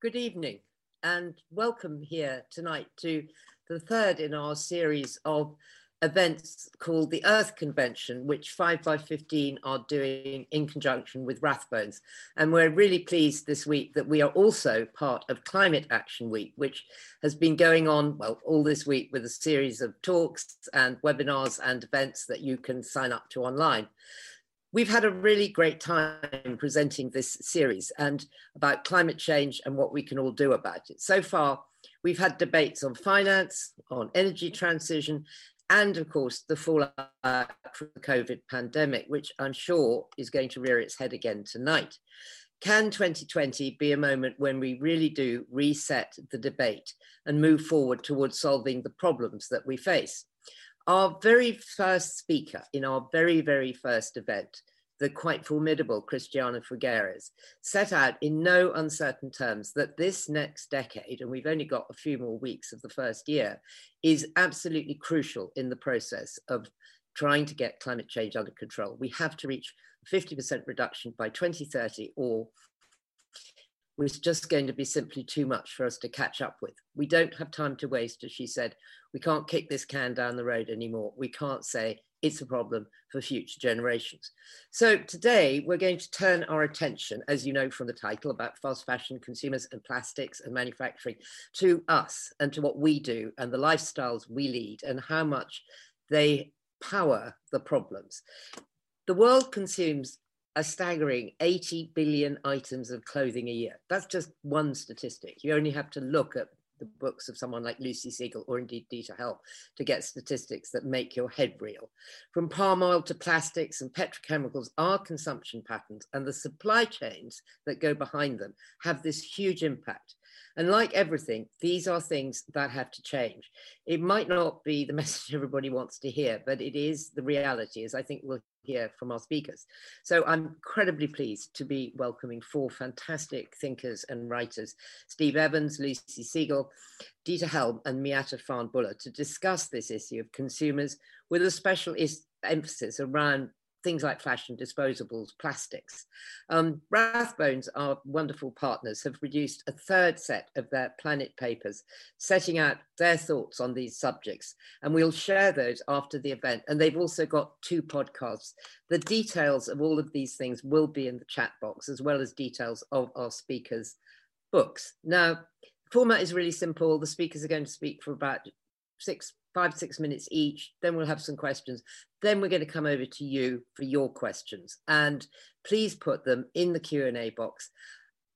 Good evening and welcome here tonight to the third in our series of events called the Earth Convention, which 5 by 15 are doing in conjunction with Rathbones. And we're really pleased this week that we are also part of Climate Action Week, which has been going on, well, all this week with a series of talks and webinars and events that you can sign up to online. We've had a really great time presenting this series and about climate change and what we can all do about it. So far, we've had debates on finance, on energy transition, and of course the fallout from the COVID pandemic, which I'm sure is going to rear its head again tonight. Can 2020 be a moment when we really do reset the debate and move forward towards solving the problems that we face? Our very first speaker in our very, very first event, the quite formidable Christiana Figueres, set out in no uncertain terms that this next decade, and we've only got a few more weeks of the first year, is absolutely crucial in the process of trying to get climate change under control. We have to reach 50% reduction by 2030 or was just going to be simply too much for us to catch up with. We don't have time to waste, as she said. We can't kick this can down the road anymore. We can't say it's a problem for future generations. So today we're going to turn our attention, as you know from the title, about fast fashion, consumers and plastics and manufacturing, to us and to what we do and the lifestyles we lead and how much they power the problems. The world consumes a staggering 80 billion items of clothing a year. That's just one statistic. You only have to look at the books of someone like Lucy Siegle or indeed Dieter Helm to get statistics that make your head reel. From palm oil to plastics and petrochemicals, our consumption patterns and the supply chains that go behind them have this huge impact. And like everything, these are things that have to change. It might not be the message everybody wants to hear, but it is the reality, as I think we'll hear from our speakers. So I'm incredibly pleased to be welcoming four fantastic thinkers and writers, Steve Evans, Lucy Siegle, Dieter Helm, and Miatta Fahnbulleh to discuss this issue of consumers with a special emphasis around things like fashion, disposables, plastics. Um, Rathbones, our wonderful partners, have produced a third set of their Planet papers, setting out their thoughts on these subjects. And we'll share those after the event. And they've also got two podcasts. The details of all of these things will be in the chat box, as well as details of our speakers' books. Now, format is really simple. The speakers are going to speak for about six five, six minutes each. Then we'll have some questions. Then we're going to come over to you for your questions. And please put them in the Q&A box.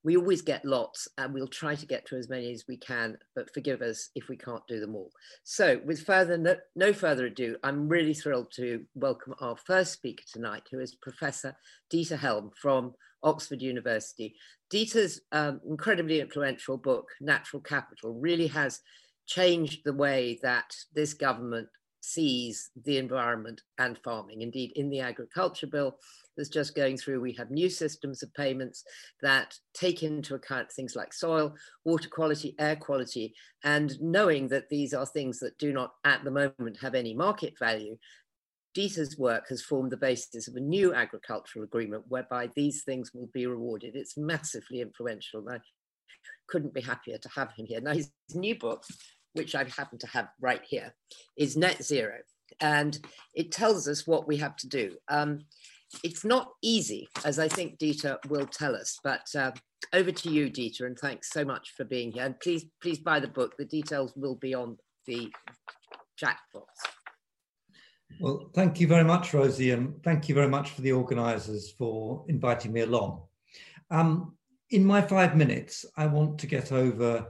We always get lots and we'll try to get to as many as we can, but forgive us if we can't do them all. So with further no, no further ado, I'm really thrilled to welcome our first speaker tonight, who is Professor Dieter Helm from Oxford University. Dieter's um, incredibly influential book, Natural Capital, really has changed the way that this government sees the environment and farming. Indeed, in the agriculture bill that's just going through, we have new systems of payments that take into account things like soil, water quality, air quality, and knowing that these are things that do not at the moment have any market value. Dieter's work has formed the basis of a new agricultural agreement whereby these things will be rewarded. It's massively influential. And I couldn't be happier to have him here. Now, his new book, which I happen to have right here, is Net Zero. And it tells us what we have to do. Um, it's not easy, as I think Dieter will tell us, but uh, over to you, Dieter, and thanks so much for being here. And please, please buy the book. The details will be on the chat box. Well, thank you very much, Rosie, and thank you very much for the organisers for inviting me along. Um, in my five minutes, I want to get over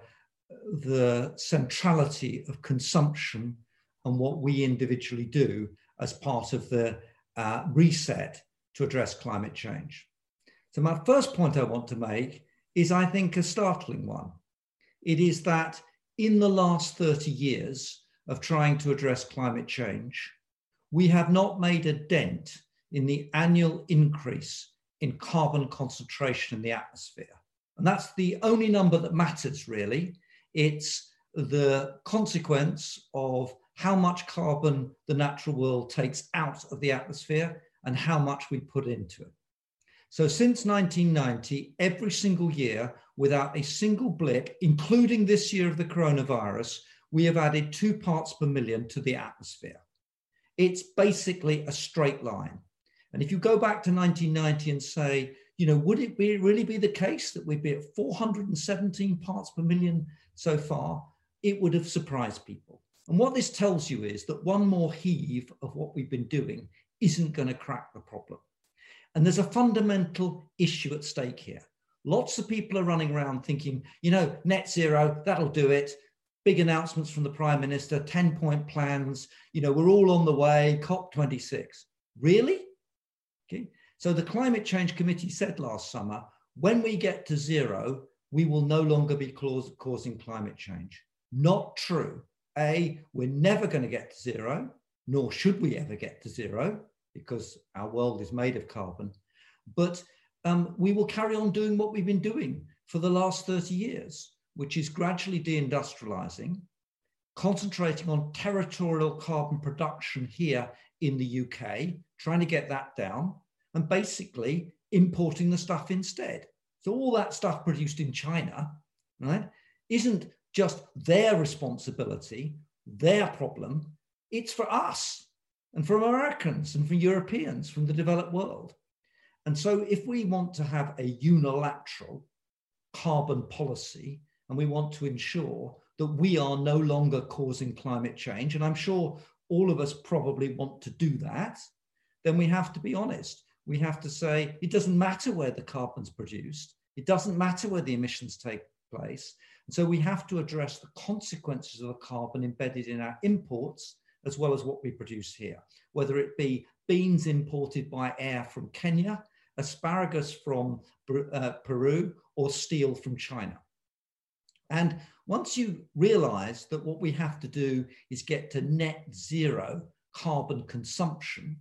the centrality of consumption and what we individually do as part of the uh, reset to address climate change. So, my first point I want to make is, I think, a startling one. It is that in the last 30 years of trying to address climate change, we have not made a dent in the annual increase in carbon concentration in the atmosphere. And that's the only number that matters, really. It's the consequence of how much carbon the natural world takes out of the atmosphere and how much we put into it. So since 1990, every single year, without a single blip, including this year of the coronavirus, we have added two parts per million to the atmosphere. It's basically a straight line. And if you go back to 1990 and say, you know, would it be really be the case that we'd be at 417 parts per million so far? It would have surprised people. And what this tells you is that one more heave of what we've been doing isn't going to crack the problem. And there's a fundamental issue at stake here. Lots of people are running around thinking, you know, net zero, that'll do it. Big announcements from the prime minister, 10 point plans, you know, we're all on the way, COP26. Really? So the Climate Change Committee said last summer, when we get to zero, we will no longer be causing climate change. Not true. A, we're never going to get to zero, nor should we ever get to zero because our world is made of carbon. But um, we will carry on doing what we've been doing for the last 30 years, which is gradually deindustrializing, concentrating on territorial carbon production here in the UK, trying to get that down, and basically importing the stuff instead. So all that stuff produced in China, right, isn't just their responsibility, their problem. It's for us and for Americans and for Europeans from the developed world. And so if we want to have a unilateral carbon policy and we want to ensure that we are no longer causing climate change, and I'm sure all of us probably want to do that, then we have to be honest. We have to say it doesn't matter where the carbon's produced, it doesn't matter where the emissions take place. And so we have to address the consequences of the carbon embedded in our imports as well as what we produce here, whether it be beans imported by air from Kenya, asparagus from uh, Peru, or steel from China. And once you realize that what we have to do is get to net zero carbon consumption,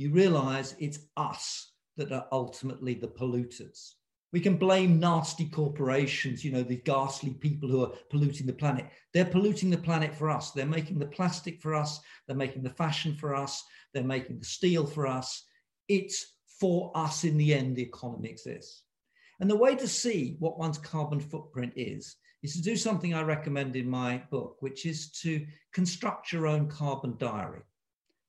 you realize it's us that are ultimately the polluters. We can blame nasty corporations, you know, the ghastly people who are polluting the planet. They're polluting the planet for us. They're making the plastic for us. They're making the fashion for us. They're making the steel for us. It's for us in the end, the economy exists. And the way to see what one's carbon footprint is, is to do something I recommend in my book, which is to construct your own carbon diary.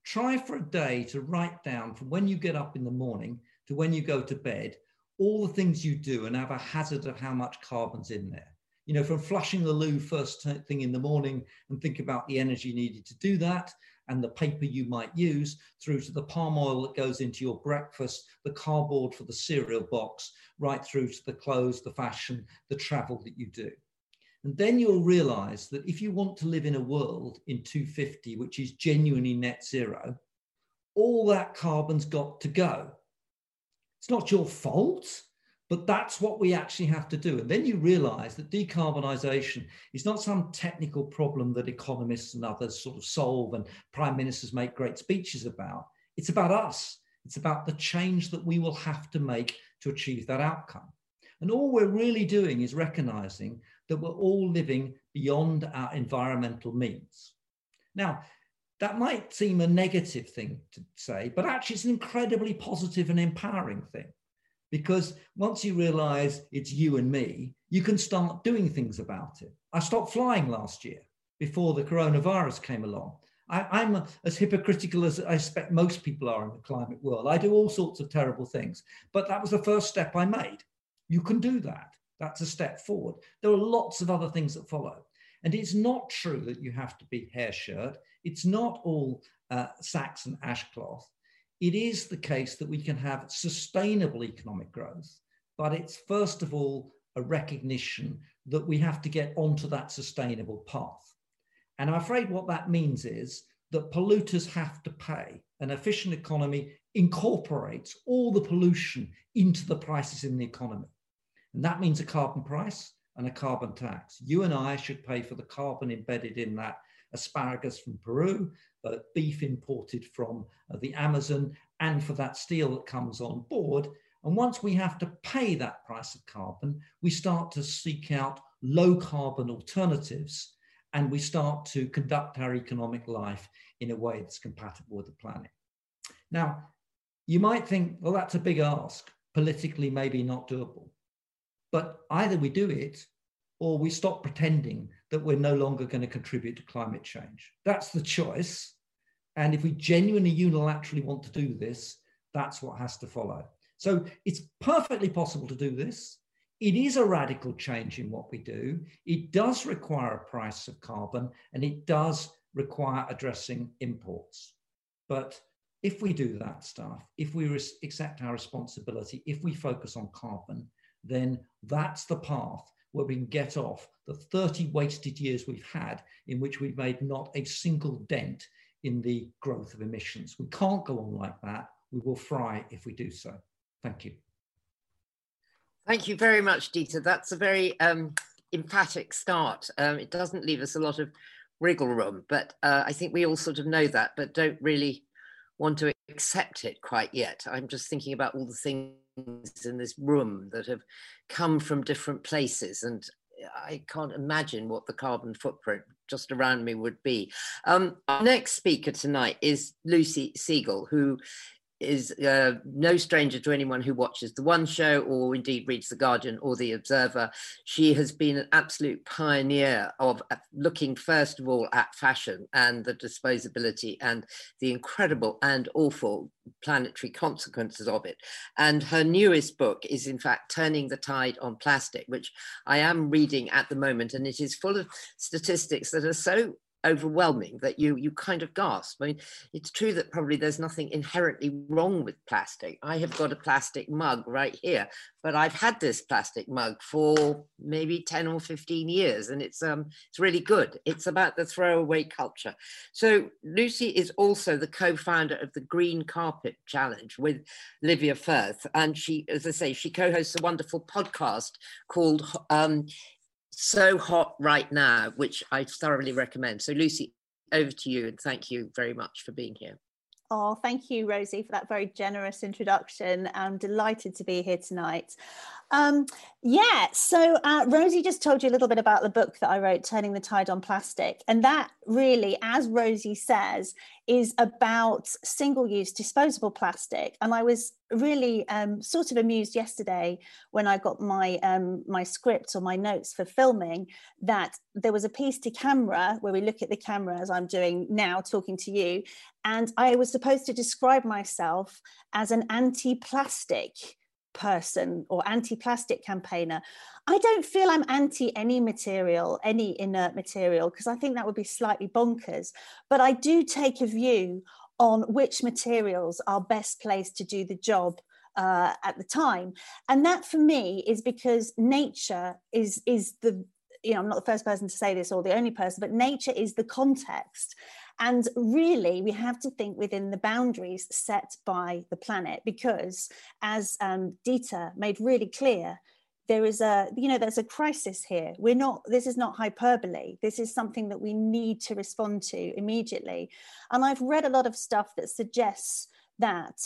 Try for a day to write down from when you get up in the morning to when you go to bed all the things you do and have a hazard of how much carbon's in there. You know, from flushing the loo first thing in the morning and think about the energy needed to do that and the paper you might use through to the palm oil that goes into your breakfast, the cardboard for the cereal box, right through to the clothes, the fashion, the travel that you do. And then you'll realize that if you want to live in a world in 250, which is genuinely net zero, all that carbon's got to go. It's not your fault, but that's what we actually have to do. And then you realize that decarbonisation is not some technical problem that economists and others sort of solve and prime ministers make great speeches about. It's about us. It's about the change that we will have to make to achieve that outcome. And all we're really doing is recognizing that we're all living beyond our environmental means. Now, that might seem a negative thing to say, but actually it's an incredibly positive and empowering thing. Because once you realize it's you and me, you can start doing things about it. I stopped flying last year before the coronavirus came along. I, am as hypocritical as I expect most people are in the climate world. I do all sorts of terrible things, but that was the first step I made. You can do that. That's a step forward. There are lots of other things that follow. And it's not true that you have to be hair shirt. It's not all uh, sacks and ashcloth. It is the case that we can have sustainable economic growth, but it's first of all a recognition that we have to get onto that sustainable path. And I'm afraid what that means is that polluters have to pay. An efficient economy incorporates all the pollution into the prices in the economy. And that means a carbon price and a carbon tax. You and I should pay for the carbon embedded in that asparagus from Peru, uh, beef imported from uh, the Amazon, and for that steel that comes on board. And once we have to pay that price of carbon, we start to seek out low carbon alternatives and we start to conduct our economic life in a way that's compatible with the planet. Now, you might think, well, that's a big ask, politically, maybe not doable. But either we do it or we stop pretending that we're no longer going to contribute to climate change. That's the choice. And if we genuinely unilaterally want to do this, that's what has to follow. So it's perfectly possible to do this. It is a radical change in what we do. It does require a price of carbon and it does require addressing imports. But if we do that stuff, if we accept our responsibility, if we focus on carbon, then that's the path where we can get off the 30 wasted years we've had in which we've made not a single dent in the growth of emissions. We can't go on like that. We will fry if we do so. Thank you. Thank you very much, Dieter. That's a very um, emphatic start. Um, it doesn't leave us a lot of wriggle room, but uh, I think we all sort of know that, but don't really want to accept it quite yet. I'm just thinking about all the things in this room that have come from different places and I can't imagine what the carbon footprint just around me would be. Um, our next speaker tonight is Lucy Siegle, who is uh, no stranger to anyone who watches the One Show or indeed reads The Guardian or The Observer. She has been an absolute pioneer of uh, looking, first of all, at fashion and the disposability and the incredible and awful planetary consequences of it. And her newest book is, in fact, Turning the Tide on Plastic, which I am reading at the moment. And it is full of statistics that are so overwhelming that you you kind of gasp. I mean, it's true that probably there's nothing inherently wrong with plastic. I have got a plastic mug right here, but I've had this plastic mug for maybe 10 or 15 years, and it's um it's really good. It's about the throwaway culture. So Lucy is also the co-founder of the Green Carpet Challenge with Livia Firth, and she, as I say, she co-hosts a wonderful podcast called um, so hot right now, which I thoroughly recommend. So, Lucy, over to you, and thank you very much for being here. Oh, thank you, Rosie, for that very generous introduction. I'm delighted to be here tonight. Um, yeah, so uh, Rosie just told you a little bit about the book that I wrote, Turning the Tide on Plastic. And that really, as Rosie says, is about single use disposable plastic. And I was really um, sort of amused yesterday when I got my, um, my script or my notes for filming that there was a piece to camera where we look at the camera as I'm doing now, talking to you. And I was supposed to describe myself as an anti plastic person or anti-plastic campaigner. I don't feel i'm anti any material any inert material because i think that would be slightly bonkers. But i do take a view on which materials are best placed to do the job uh, at the time. And that for me is because nature is is the you know i'm not the first person to say this or the only person but nature is the context and really, we have to think within the boundaries set by the planet because, as um, Dieter made really clear, there is a you know there's a crisis here. We're not this is not hyperbole. This is something that we need to respond to immediately. And i've read a lot of stuff that suggests that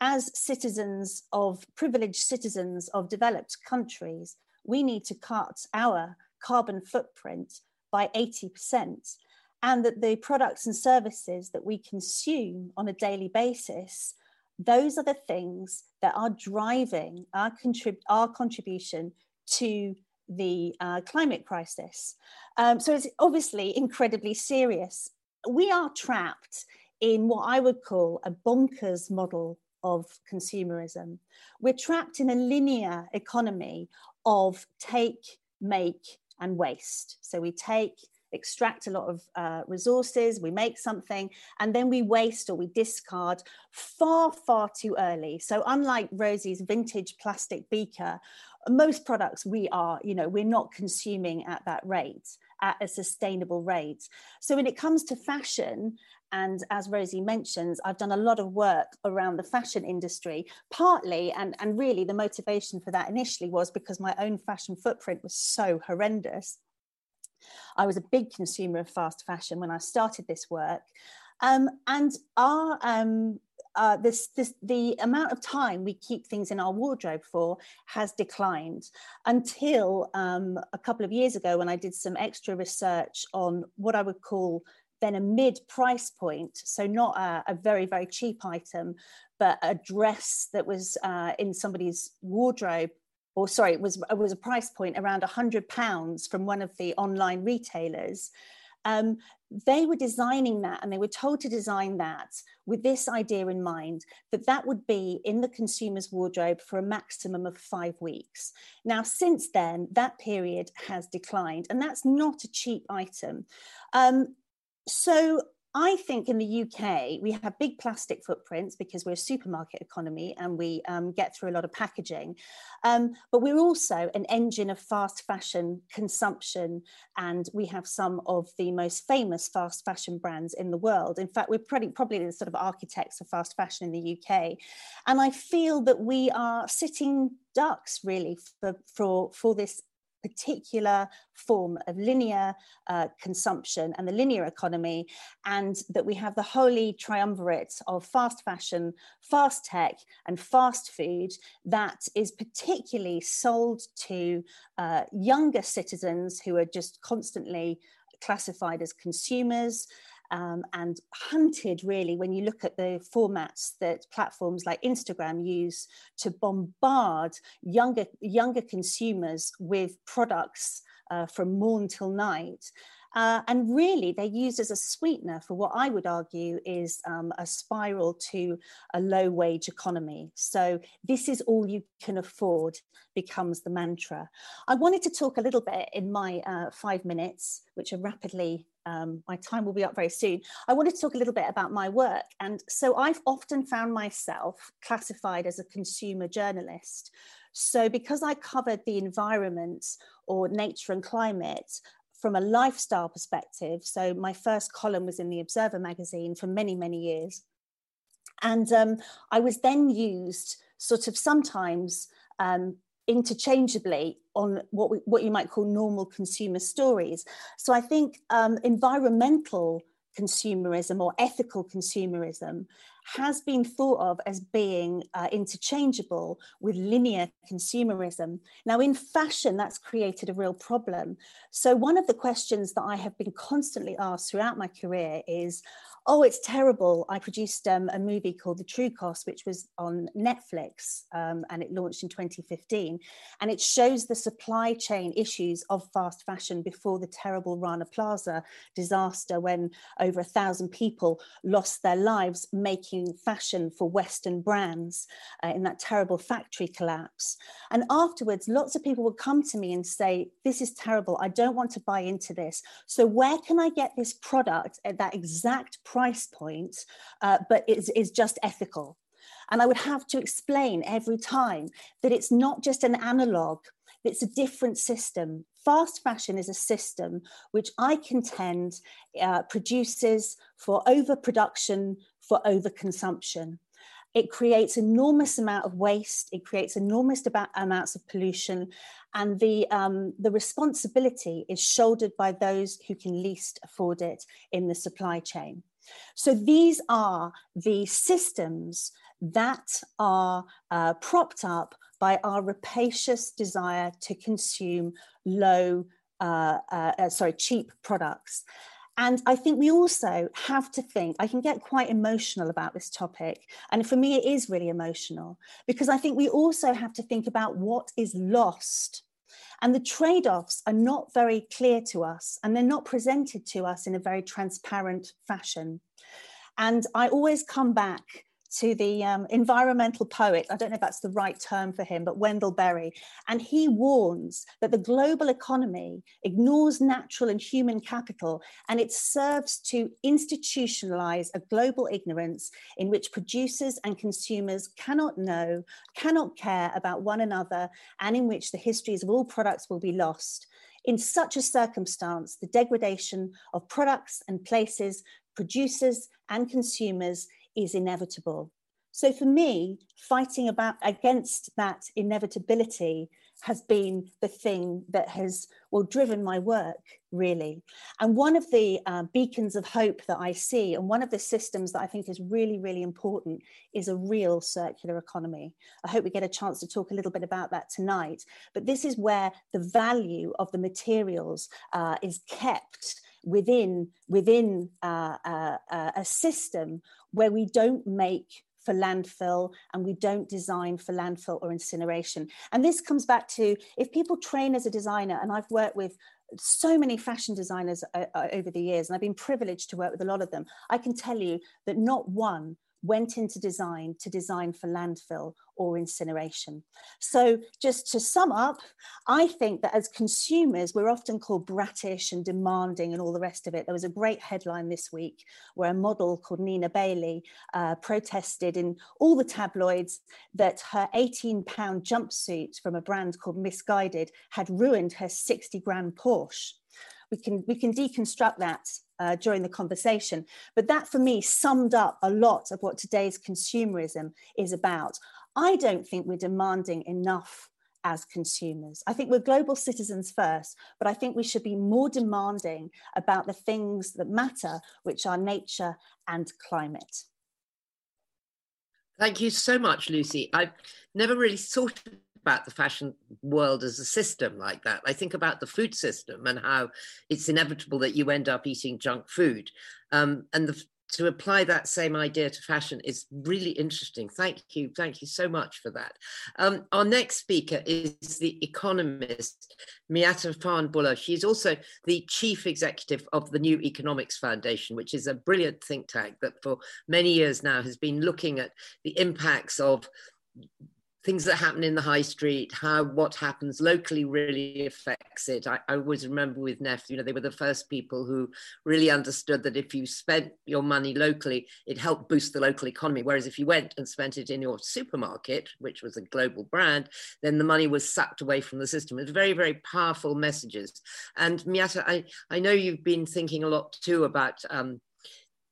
as citizens of privileged citizens of developed countries we need to cut our carbon footprint by 80% and that the products and services that we consume on a daily basis those are the things that are driving our, contrib- our contribution to the uh, climate crisis. Um, so it's obviously incredibly serious. We are trapped in what I would call a bonkers model of consumerism. We're trapped in a linear economy of take, make, and waste. So we take, extract a lot of uh, resources, we make something, and then we waste or we discard far, far too early. So, unlike Rosie's vintage plastic beaker, most products we are, you know, we're not consuming at that rate, at a sustainable rate. So, when it comes to fashion, and as Rosie mentions, I've done a lot of work around the fashion industry, partly, and, and really the motivation for that initially was because my own fashion footprint was so horrendous. I was a big consumer of fast fashion when I started this work. Um, and our um, uh, this, this, the amount of time we keep things in our wardrobe for has declined until um, a couple of years ago when I did some extra research on what I would call then a mid price point. So, not a, a very, very cheap item, but a dress that was uh, in somebody's wardrobe or sorry, it was, it was a price point around £100 from one of the online retailers. Um, they were designing that and they were told to design that with this idea in mind that that would be in the consumer's wardrobe for a maximum of five weeks. Now, since then, that period has declined, and that's not a cheap item. Um, so I think in the UK, we have big plastic footprints because we're a supermarket economy and we um, get through a lot of packaging. Um, but we're also an engine of fast fashion consumption, and we have some of the most famous fast fashion brands in the world. In fact, we're pretty, probably the sort of architects of fast fashion in the UK. And I feel that we are sitting ducks really for, for, for this particular form of linear uh, consumption and the linear economy, and that we have the holy triumvirate of fast fashion, fast tech, and fast food that is particularly sold to uh, younger citizens who are just constantly classified as consumers um, and hunted really when you look at the formats that platforms like Instagram use to bombard younger, younger consumers with products uh, from morn till night. Uh, and really, they're used as a sweetener for what I would argue is um, a spiral to a low wage economy. So, this is all you can afford becomes the mantra. I wanted to talk a little bit in my uh, five minutes, which are rapidly um, my time will be up very soon. I wanted to talk a little bit about my work. And so I've often found myself classified as a consumer journalist. So because I covered the environment or nature and climate from a lifestyle perspective, so my first column was in the Observer magazine for many, many years. And um, I was then used sort of sometimes um, interchangeably on what we, what you might call normal consumer stories. So I think um, environmental consumerism or ethical consumerism has been thought of as being uh, interchangeable with linear consumerism. Now, in fashion, that's created a real problem. So, one of the questions that I have been constantly asked throughout my career is oh, it's terrible. I produced um, a movie called The True Cost, which was on Netflix um, and it launched in 2015. And it shows the supply chain issues of fast fashion before the terrible Rana Plaza disaster when over a thousand people lost their lives making fashion for Western brands uh, in that terrible factory collapse. And afterwards, lots of people would come to me and say, This is terrible. I don't want to buy into this. So, where can I get this product at that exact price point, uh, but is, is just ethical. And I would have to explain every time that it's not just an analog, it's a different system. Fast fashion is a system which I contend uh, produces for overproduction, for overconsumption. It creates enormous amount of waste. It creates enormous amounts of pollution, and the um, the responsibility is shouldered by those who can least afford it in the supply chain. So these are the systems that are uh, propped up by our rapacious desire to consume low, uh, uh, uh, sorry, cheap products. And I think we also have to think, I can get quite emotional about this topic. And for me, it is really emotional because I think we also have to think about what is lost and the trade offs are not very clear to us and they're not presented to us in a very transparent fashion. And I always come back to the um, environmental poet, I don't know if that's the right term for him, but Wendell Berry. And he warns that the global economy ignores natural and human capital and it serves to institutionalize a global ignorance in which producers and consumers cannot know, cannot care about one another, and in which the histories of all products will be lost. In such a circumstance, the degradation of products and places, producers and consumers is inevitable. So for me, fighting about against that inevitability has been the thing that has well driven my work really. And one of the uh, beacons of hope that I see, and one of the systems that I think is really really important, is a real circular economy. I hope we get a chance to talk a little bit about that tonight. But this is where the value of the materials uh, is kept within within uh, uh, uh, a system where we don't make for landfill and we don't design for landfill or incineration. And this comes back to if people train as a designer, and I've worked with so many fashion designers uh, uh, over the years, and I've been privileged to work with a lot of them. I can tell you that not one went into design to design for landfill or incineration. So, just to sum up, I think that as consumers, we're often called brattish and demanding and all the rest of it. There was a great headline this week where a model called Nina Bailey uh, protested in all the tabloids that her 18 pound jumpsuit from a brand called Missguided had ruined her 60 grand Porsche we can we can deconstruct that uh, during the conversation. But that for me summed up a lot of what today's consumerism is about. I don't think we're demanding enough as consumers. I think we're global citizens first but i think we should be more demanding about the things that matter which are nature and climate. Thank you so much, Lucy. I've never really thought about the fashion world as a system like that. I think about the food system and how it's inevitable that you end up eating junk food. Um, and the, to apply that same idea to fashion is really interesting. Thank you. Thank you so much for that. Um, our next speaker is the economist, Miatta Fahnbulleh. She's also the chief executive of the New Economics Foundation, which is a brilliant think tank that for many years now has been looking at the impacts of things that happen in the high street, how what happens locally really affects it. I, I, always remember with NEF, you know, they were the first people who really understood that if you spent your money locally, it helped boost the local economy. Whereas if you went and spent it in your supermarket, which was a global brand, then the money was sucked away from the system. It's very, very powerful messages. And Miatta, I, I know you've been thinking a lot too about um,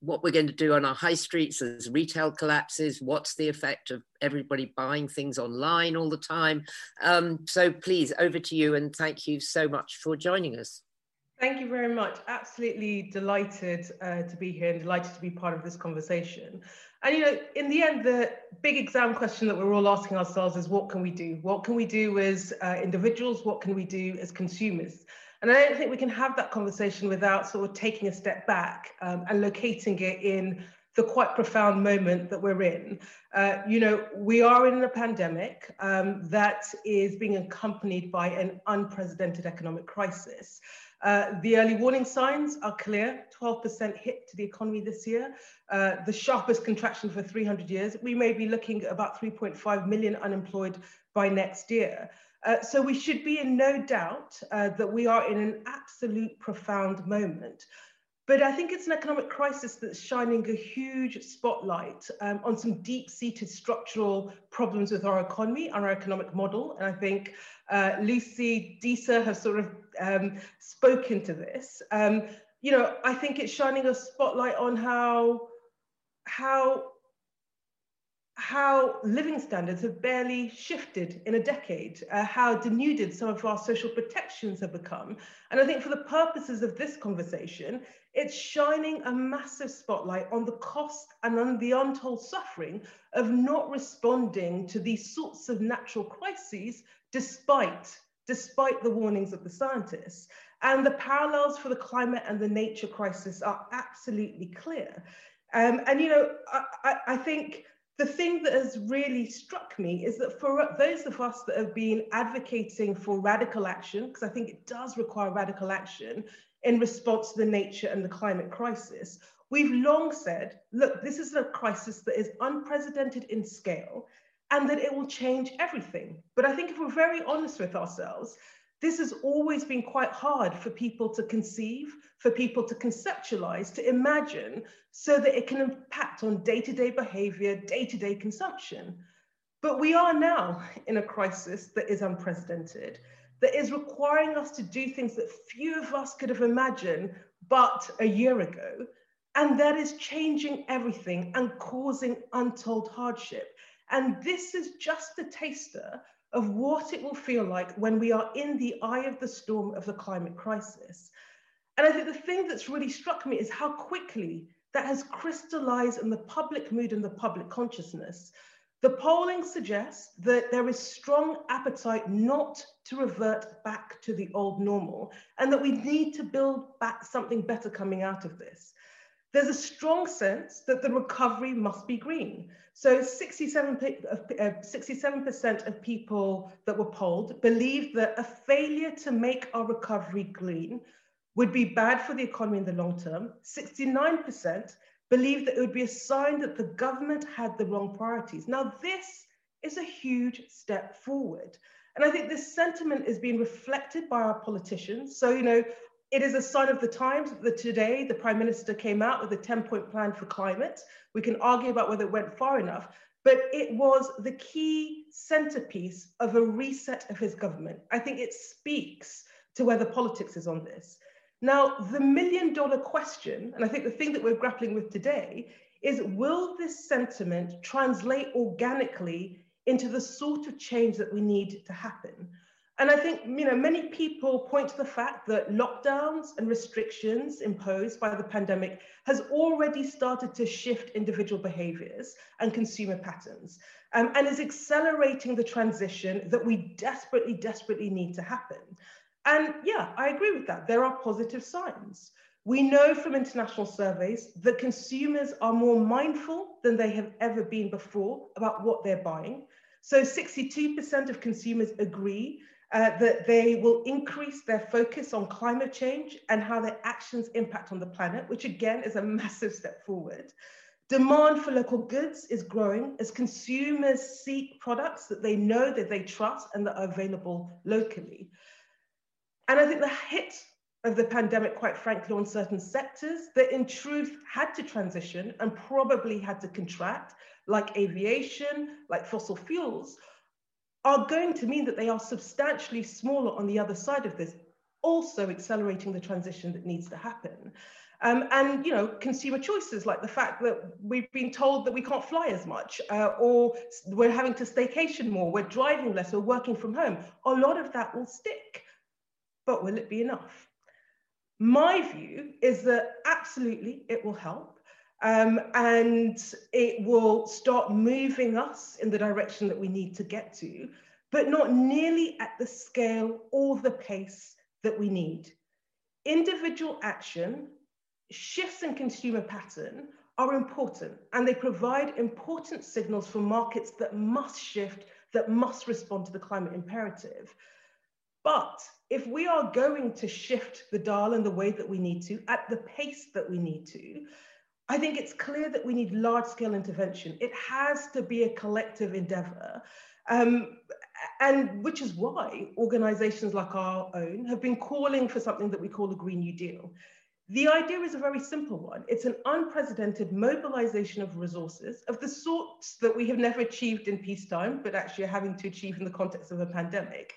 what we're going to do on our high streets as retail collapses, what's the effect of everybody buying things online all the time. Um, so please, over to you, and thank you so much for joining us. Thank you very much. Absolutely delighted uh, to be here and delighted to be part of this conversation. And you know, in the end, the big exam question that we're all asking ourselves is what can we do? What can we do as uh, individuals? What can we do as consumers? And I don't think we can have that conversation without sort of taking a step back um, and locating it in the quite profound moment that we're in. Uh, you know, we are in a pandemic um, that is being accompanied by an unprecedented economic crisis. Uh, the early warning signs are clear 12% hit to the economy this year, uh, the sharpest contraction for 300 years. We may be looking at about 3.5 million unemployed by next year. Uh, so we should be in no doubt uh, that we are in an absolute profound moment. But I think it's an economic crisis that's shining a huge spotlight um, on some deep seated structural problems with our economy our economic model. And I think uh, Lucy, Dieter have sort of um, spoken to this. Um, you know, I think it's shining a spotlight on how, how how living standards have barely shifted in a decade, uh, how denuded some of our social protections have become. And I think for the purposes of this conversation, it's shining a massive spotlight on the cost and on the untold suffering of not responding to these sorts of natural crises despite, despite the warnings of the scientists. And the parallels for the climate and the nature crisis are absolutely clear. Um, and, you know, I, I, I think the thing that has really struck me is that for those of us that have been advocating for radical action, because I think it does require radical action in response to the nature and the climate crisis, we've long said, look, this is a crisis that is unprecedented in scale and that it will change everything. But I think if we're very honest with ourselves, this has always been quite hard for people to conceive, for people to conceptualize, to imagine, so that it can impact on day to day behavior, day to day consumption. But we are now in a crisis that is unprecedented, that is requiring us to do things that few of us could have imagined but a year ago. And that is changing everything and causing untold hardship. And this is just a taster of what it will feel like when we are in the eye of the storm of the climate crisis. And I think the thing that's really struck me is how quickly that has crystallized in the public mood and the public consciousness. The polling suggests that there is strong appetite not to revert back to the old normal and that we need to build back something better coming out of this. There's a strong sense that the recovery must be green. So 67, uh, 67% of people that were polled believed that a failure to make our recovery green would be bad for the economy in the long term. 69% believed that it would be a sign that the government had the wrong priorities. Now, this is a huge step forward. And I think this sentiment is being reflected by our politicians. So, you know, it is a sign of the times that today the Prime Minister came out with a 10 point plan for climate. We can argue about whether it went far enough, but it was the key centerpiece of a reset of his government. I think it speaks to where the politics is on this. Now, the million dollar question, and I think the thing that we're grappling with today, is will this sentiment translate organically into the sort of change that we need to happen? And I think, you know, many people point to the fact that lockdowns and restrictions imposed by the pandemic has already started to shift individual behaviors and consumer patterns um, and is accelerating the transition that we desperately, desperately need to happen. And yeah, I agree with that. There are positive signs. We know from international surveys that consumers are more mindful than they have ever been before about what they're buying. So 62% of consumers agree uh, that they will increase their focus on climate change and how their actions impact on the planet, which again is a massive step forward. Demand for local goods is growing as consumers seek products that they know that they trust and that are available locally. And I think the hit of the pandemic, quite frankly, on certain sectors that in truth had to transition and probably had to contract, like aviation, like fossil fuels, are going to mean that they are substantially smaller on the other side of this, also accelerating the transition that needs to happen. Um, and you know, consumer choices like the fact that we've been told that we can't fly as much, uh, or we're having to staycation more, we're driving less, we're working from home. A lot of that will stick, but will it be enough? My view is that absolutely it will help. Um, and it will start moving us in the direction that we need to get to, but not nearly at the scale or the pace that we need. Individual action, shifts in consumer pattern are important and they provide important signals for markets that must shift, that must respond to the climate imperative. But if we are going to shift the dial in the way that we need to, at the pace that we need to, I think it's clear that we need large scale intervention. It has to be a collective endeavor. Um, and which is why organizations like our own have been calling for something that we call a Green New Deal. The idea is a very simple one. It's an unprecedented mobilization of resources of the sorts that we have never achieved in peacetime, but actually are having to achieve in the context of a pandemic,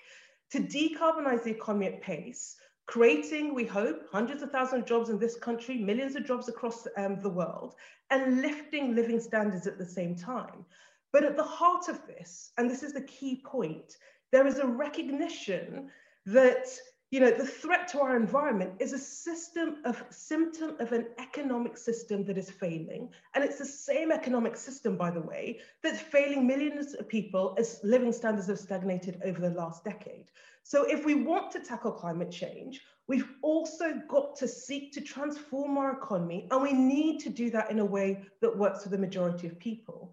to decarbonize the economy at pace creating, we hope, hundreds of thousands of jobs in this country, millions of jobs across um, the world, and lifting living standards at the same time. But at the heart of this, and this is the key point, there is a recognition that you know, the threat to our environment is a system of symptom of an economic system that is failing. And it's the same economic system, by the way, that's failing millions of people as living standards have stagnated over the last decade. So if we want to tackle climate change, we've also got to seek to transform our economy. And we need to do that in a way that works for the majority of people.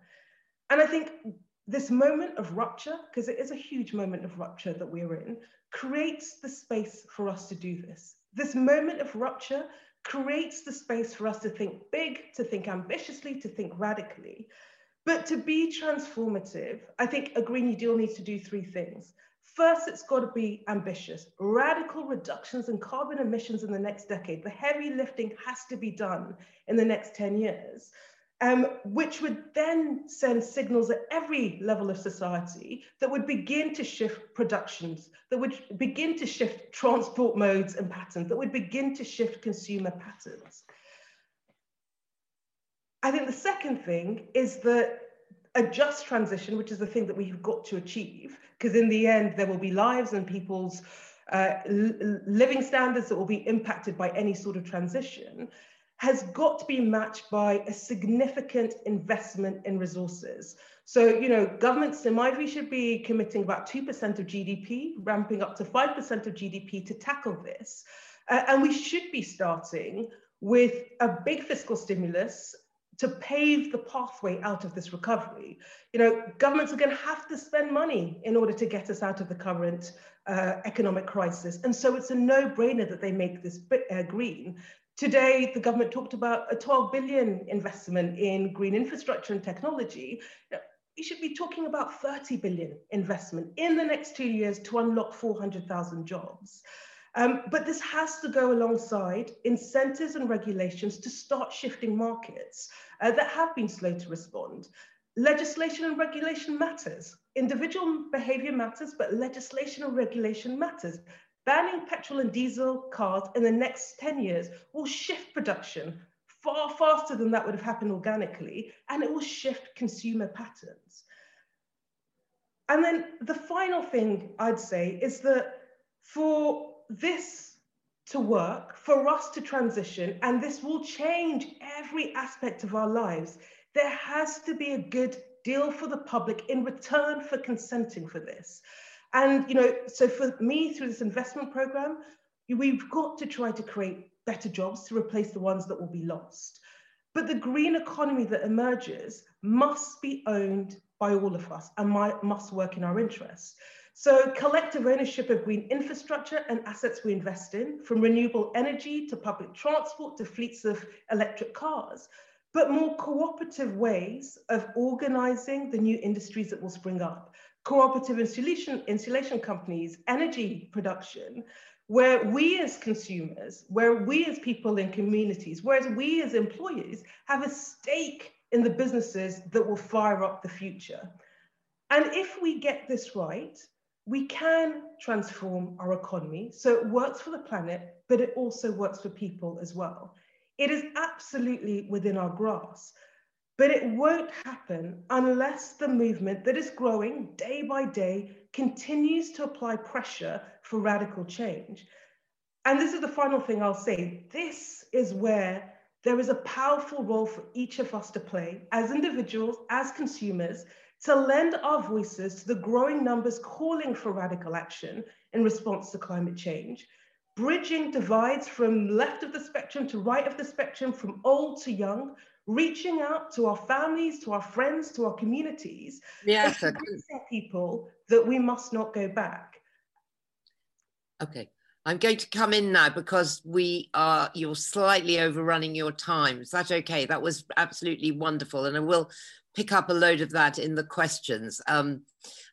And I think this moment of rupture, because it is a huge moment of rupture that we're in, creates the space for us to do this. This moment of rupture creates the space for us to think big, to think ambitiously, to think radically. But to be transformative, I think a Green New Deal needs to do three things. First, it's got to be ambitious. Radical reductions in carbon emissions in the next decade. The heavy lifting has to be done in the next 10 years um, which would then send signals at every level of society that would begin to shift productions, that would begin to shift transport modes and patterns, that would begin to shift consumer patterns. I think the second thing is that a just transition, which is the thing that we've got to achieve, because in the end, there will be lives and people's uh, living standards that will be impacted by any sort of transition has got to be matched by a significant investment in resources. So, you know, governments, in my view, should be committing about 2% of GDP, ramping up to 5% of GDP to tackle this. Uh, and we should be starting with a big fiscal stimulus to pave the pathway out of this recovery. You know, governments are going to have to spend money in order to get us out of the current uh, economic crisis. And so it's a no-brainer that they make this uh, green. Today, the government talked about a 12 billion investment in green infrastructure and technology. We should be talking about 30 billion investment in the next two years to unlock 400,000 jobs. Um, but this has to go alongside incentives and regulations to start shifting markets uh, that have been slow to respond. Legislation and regulation matters. Individual behavior matters, but legislation and regulation matters. Banning petrol and diesel cars in the next 10 years will shift production far faster than that would have happened organically, and it will shift consumer patterns. And then the final thing I'd say is that for this to work, for us to transition, and this will change every aspect of our lives, there has to be a good deal for the public in return for consenting for this. And, you know, so for me, through this investment program, we've got to try to create better jobs to replace the ones that will be lost. But the green economy that emerges must be owned by all of us and must work in our interests. So collective ownership of green infrastructure and assets we invest in, from renewable energy to public transport to fleets of electric cars, but more cooperative ways of organizing the new industries that will spring up. Cooperative insulation, insulation companies, energy production, where we as consumers, where we as people in communities, whereas we as employees have a stake in the businesses that will fire up the future. And if we get this right, we can transform our economy so it works for the planet, but it also works for people as well. It is absolutely within our grasp, but it won't happen unless the movement that is growing day by day continues to apply pressure for radical change. And this is the final thing I'll say. This is where there is a powerful role for each of us to play as individuals, as consumers, to lend our voices to the growing numbers calling for radical action in response to climate change, bridging divides from left of the spectrum to right of the spectrum, from old to young, reaching out to our families, to our friends, to our communities, yes, people that we must not go back. Okay. I'm going to come in now because we are, you're slightly overrunning your time. Is that okay? That was absolutely wonderful. And I will pick up a load of that in the questions. Um,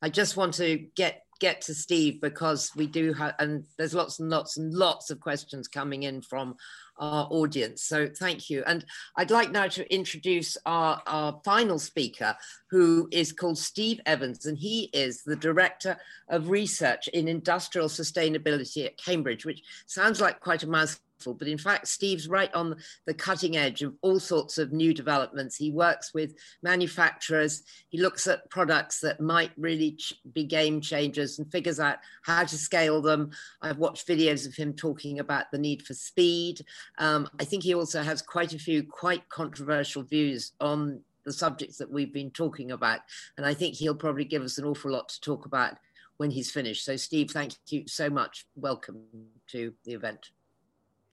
I just want to get get to Steve because we do have, and there's lots and lots and lots of questions coming in from our audience. So thank you. And I'd like now to introduce our, our final speaker, who is called Steve Evans, and he is the Director of Research in Industrial Sustainability at Cambridge, which sounds like quite a mouthful but in fact, Steve's right on the cutting edge of all sorts of new developments. He works with manufacturers, he looks at products that might really be game changers and figures out how to scale them. I've watched videos of him talking about the need for speed. Um, I think he also has quite a few quite controversial views on the subjects that we've been talking about. And I think he'll probably give us an awful lot to talk about when he's finished. So, Steve, thank you so much. Welcome to the event.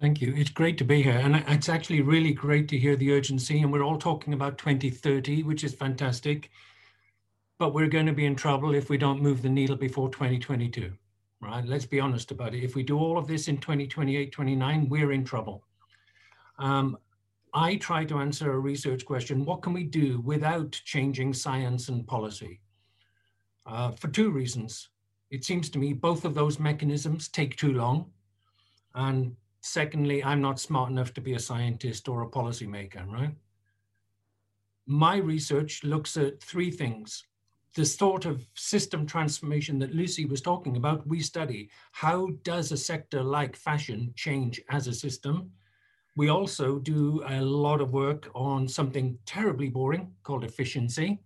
Thank you. It's great to be here. And it's actually really great to hear the urgency. And we're all talking about 2030, which is fantastic. But we're going to be in trouble if we don't move the needle before 2022, right? Let's be honest about it. If we do all of this in 2028, 29, we're in trouble. Um, I try to answer a research question what can we do without changing science and policy? Uh, for two reasons. It seems to me both of those mechanisms take too long. And Secondly, I'm not smart enough to be a scientist or a policymaker, right? My research looks at three things. The sort of system transformation that Lucy was talking about, we study. How does a sector like fashion change as a system? We also do a lot of work on something terribly boring called efficiency.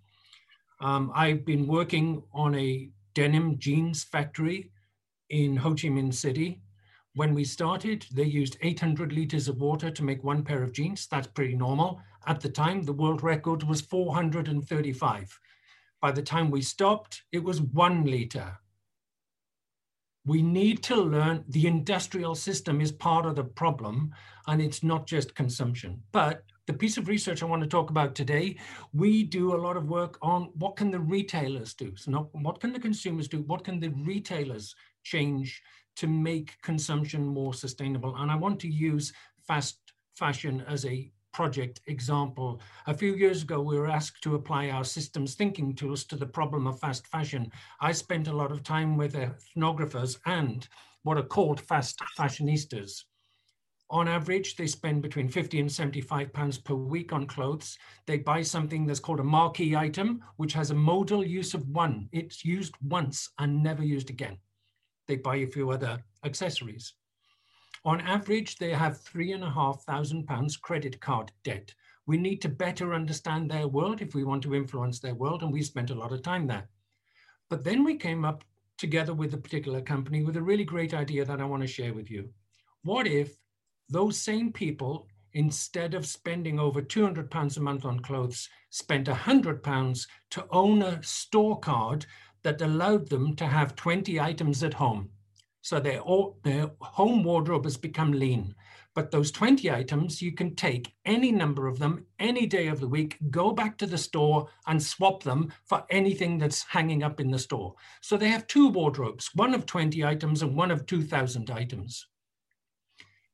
Um, I've been working on a denim jeans factory in Ho Chi Minh City when we started, they used 800 liters of water to make one pair of jeans. That's pretty normal. At the time, the world record was 435. By the time we stopped, it was one liter. We need to learn the industrial system is part of the problem and it's not just consumption. But the piece of research I want to talk about today, we do a lot of work on what can the retailers do? So not what can the consumers do? What can the retailers change to make consumption more sustainable? And I want to use fast fashion as a project example. A few years ago, we were asked to apply our systems thinking tools to the problem of fast fashion. I spent a lot of time with ethnographers and what are called fast fashionistas. On average, they spend between 50 and 75 pounds per week on clothes. They buy something that's called a marquee item, which has a modal use of one. It's used once and never used again. They buy a few other accessories. On average, they have three and a half thousand pounds credit card debt. We need to better understand their world if we want to influence their world, and we spent a lot of time there. But then we came up together with a particular company with a really great idea that I want to share with you. What if those same people, instead of spending over 200 pounds a month on clothes, spent 100 pounds to own a store card that allowed them to have 20 items at home? So their, their home wardrobe has become lean. But those 20 items, you can take any number of them any day of the week, go back to the store and swap them for anything that's hanging up in the store. So they have two wardrobes, one of 20 items and one of 2,000 items.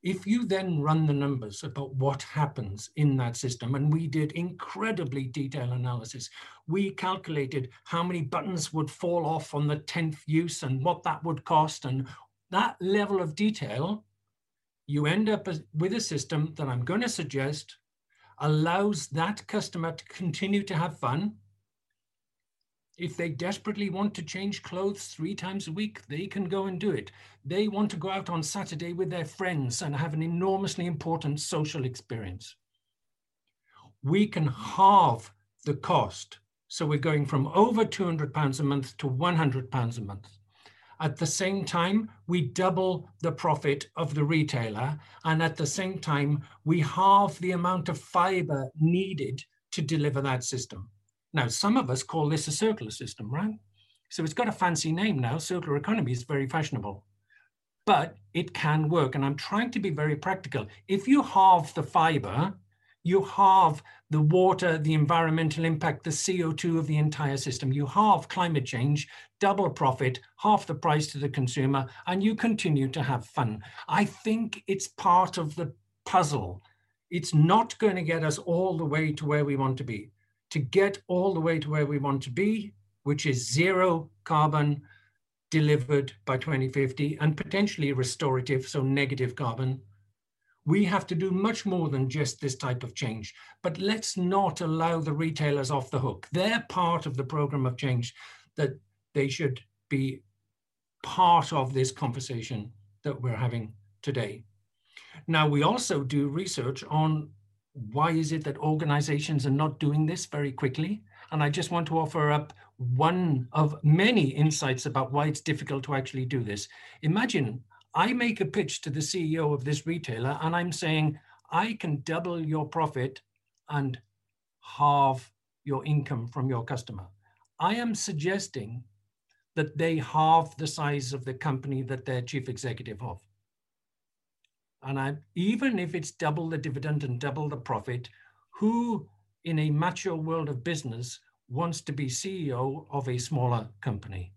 If you then run the numbers about what happens in that system, and we did incredibly detailed analysis, we calculated how many buttons would fall off on the 10th use and what that would cost. And that level of detail, you end up with a system that I'm going to suggest allows that customer to continue to have fun if they desperately want to change clothes three times a week, they can go and do it. They want to go out on Saturday with their friends and have an enormously important social experience. We can halve the cost. So we're going from over 200 pounds a month to 100 pounds a month. At the same time, we double the profit of the retailer. And at the same time, we halve the amount of fiber needed to deliver that system. Now, some of us call this a circular system, right? So it's got a fancy name now. Circular economy is very fashionable, but it can work. And I'm trying to be very practical. If you halve the fiber, you halve the water, the environmental impact, the CO2 of the entire system. You halve climate change, double profit, half the price to the consumer, and you continue to have fun. I think it's part of the puzzle. It's not going to get us all the way to where we want to be to get all the way to where we want to be, which is zero carbon delivered by 2050 and potentially restorative, so negative carbon, we have to do much more than just this type of change. But let's not allow the retailers off the hook. They're part of the program of change that they should be part of this conversation that we're having today. Now, we also do research on why is it that organizations are not doing this very quickly? And I just want to offer up one of many insights about why it's difficult to actually do this. Imagine I make a pitch to the CEO of this retailer and I'm saying, I can double your profit and halve your income from your customer. I am suggesting that they halve the size of the company that they're chief executive of. And I, even if it's double the dividend and double the profit, who in a mature world of business wants to be CEO of a smaller company?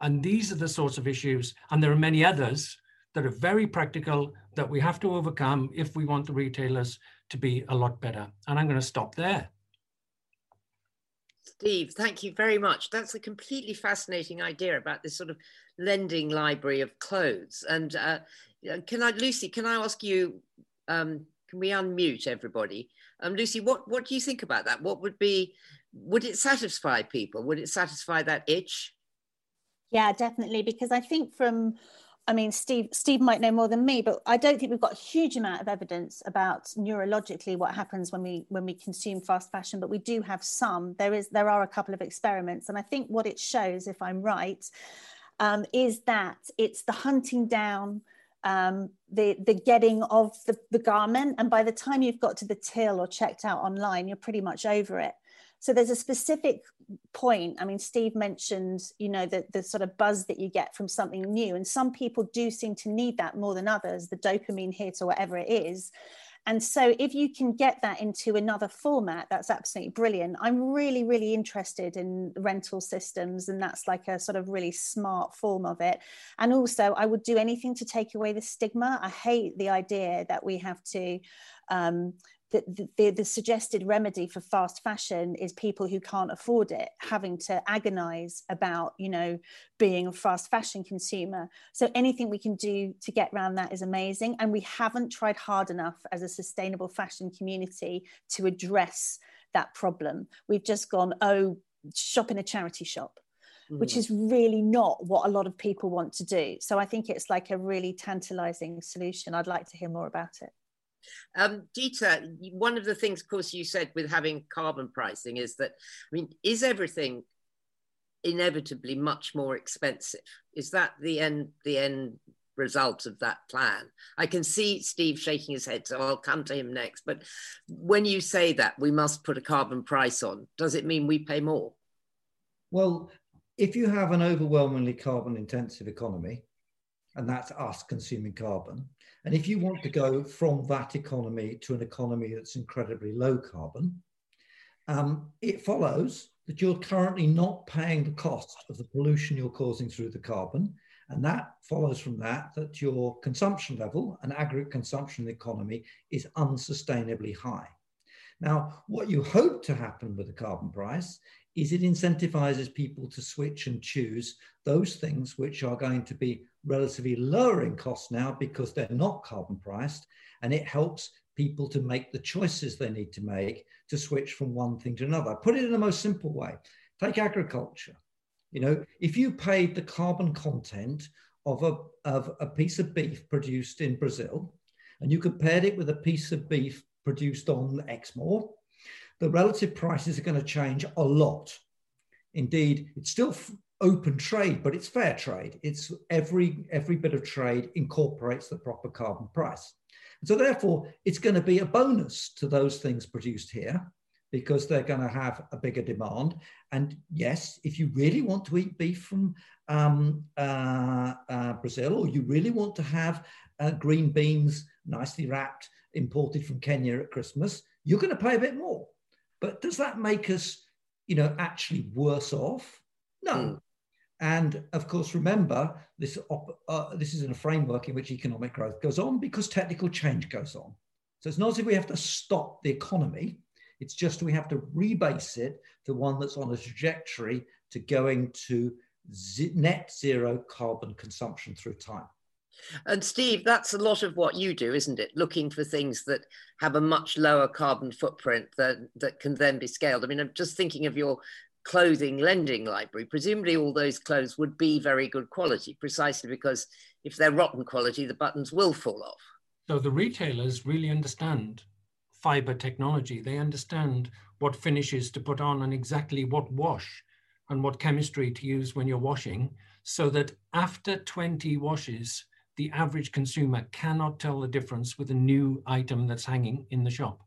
And these are the sorts of issues, and there are many others that are very practical that we have to overcome if we want the retailers to be a lot better. And I'm going to stop there. Steve, thank you very much. That's a completely fascinating idea about this sort of lending library of clothes. And uh, can I, Lucy, can I ask you, um, can we unmute everybody? Um, Lucy, what, what do you think about that? What would be, would it satisfy people? Would it satisfy that itch? Yeah, definitely. Because I think from, I mean, Steve, Steve might know more than me, but I don't think we've got a huge amount of evidence about neurologically what happens when we when we consume fast fashion. But we do have some. There is there are a couple of experiments, and I think what it shows, if I'm right, um, is that it's the hunting down um, the the getting of the, the garment and by the time you've got to the till or checked out online you're pretty much over it so there's a specific point i mean steve mentioned you know the, the sort of buzz that you get from something new and some people do seem to need that more than others the dopamine hit or whatever it is. And so if you can get that into another format that's absolutely brilliant. I'm really really interested in rental systems and that's like a sort of really smart form of it. And also i would do anything to take away the stigma. I hate the idea that we have to um, the, the, the, suggested remedy for fast fashion is people who can't afford it having to agonize about you know being a fast fashion consumer. So anything we can do to get around that is amazing. And we haven't tried hard enough as a sustainable fashion community to address that problem. We've just gone oh shop in a charity shop which mm. is really not what a lot of people want to do. So i think it's like a really tantalizing solution. I'd like to hear more about it um, Dieter, one of the things, of course, you said with having carbon pricing is that, I mean, is everything inevitably much more expensive? Is that the end, the end result of that plan? I can see Steve shaking his head, so I'll come to him next. But when you say that we must put a carbon price on, does it mean we pay more? Well, if you have an overwhelmingly carbon intensive economy, and that's us consuming carbon, and if you want to go from that economy to an economy that's incredibly low carbon, um, it follows that you're currently not paying the cost of the pollution you're causing through the carbon. And that follows from that that your consumption level and aggregate consumption in the economy is unsustainably high. Now, what you hope to happen with the carbon price is it incentivizes people to switch and choose those things which are going to be relatively lower in cost now because they're not carbon priced. And it helps people to make the choices they need to make to switch from one thing to another. Put it in the most simple way. Take agriculture. You know, if you paid the carbon content of a, of a piece of beef produced in Brazil and you compared it with a piece of beef produced on Exmoor, the relative prices are going to change a lot. Indeed, it's still open trade, but it's fair trade. It's every every bit of trade incorporates the proper carbon price. And so therefore, it's going to be a bonus to those things produced here because they're going to have a bigger demand. And yes, if you really want to eat beef from um, uh, uh, Brazil, or you really want to have uh, green beans nicely wrapped imported from Kenya at Christmas, you're going to pay a bit more. But does that make us, you know, actually worse off? No. And of course, remember, this, uh, this is in a framework in which economic growth goes on because technical change goes on. So it's not as if we have to stop the economy, it's just we have to rebase it to one that's on a trajectory to going to net zero carbon consumption through time. And Steve, that's a lot of what you do, isn't it? Looking for things that have a much lower carbon footprint that, that can then be scaled. I mean, I'm just thinking of your clothing lending library, presumably all those clothes would be very good quality, precisely because if they're rotten quality, the buttons will fall off. So the retailers really understand fiber technology. They understand what finishes to put on and exactly what wash and what chemistry to use when you're washing, so that after 20 washes, the average consumer cannot tell the difference with a new item that's hanging in the shop.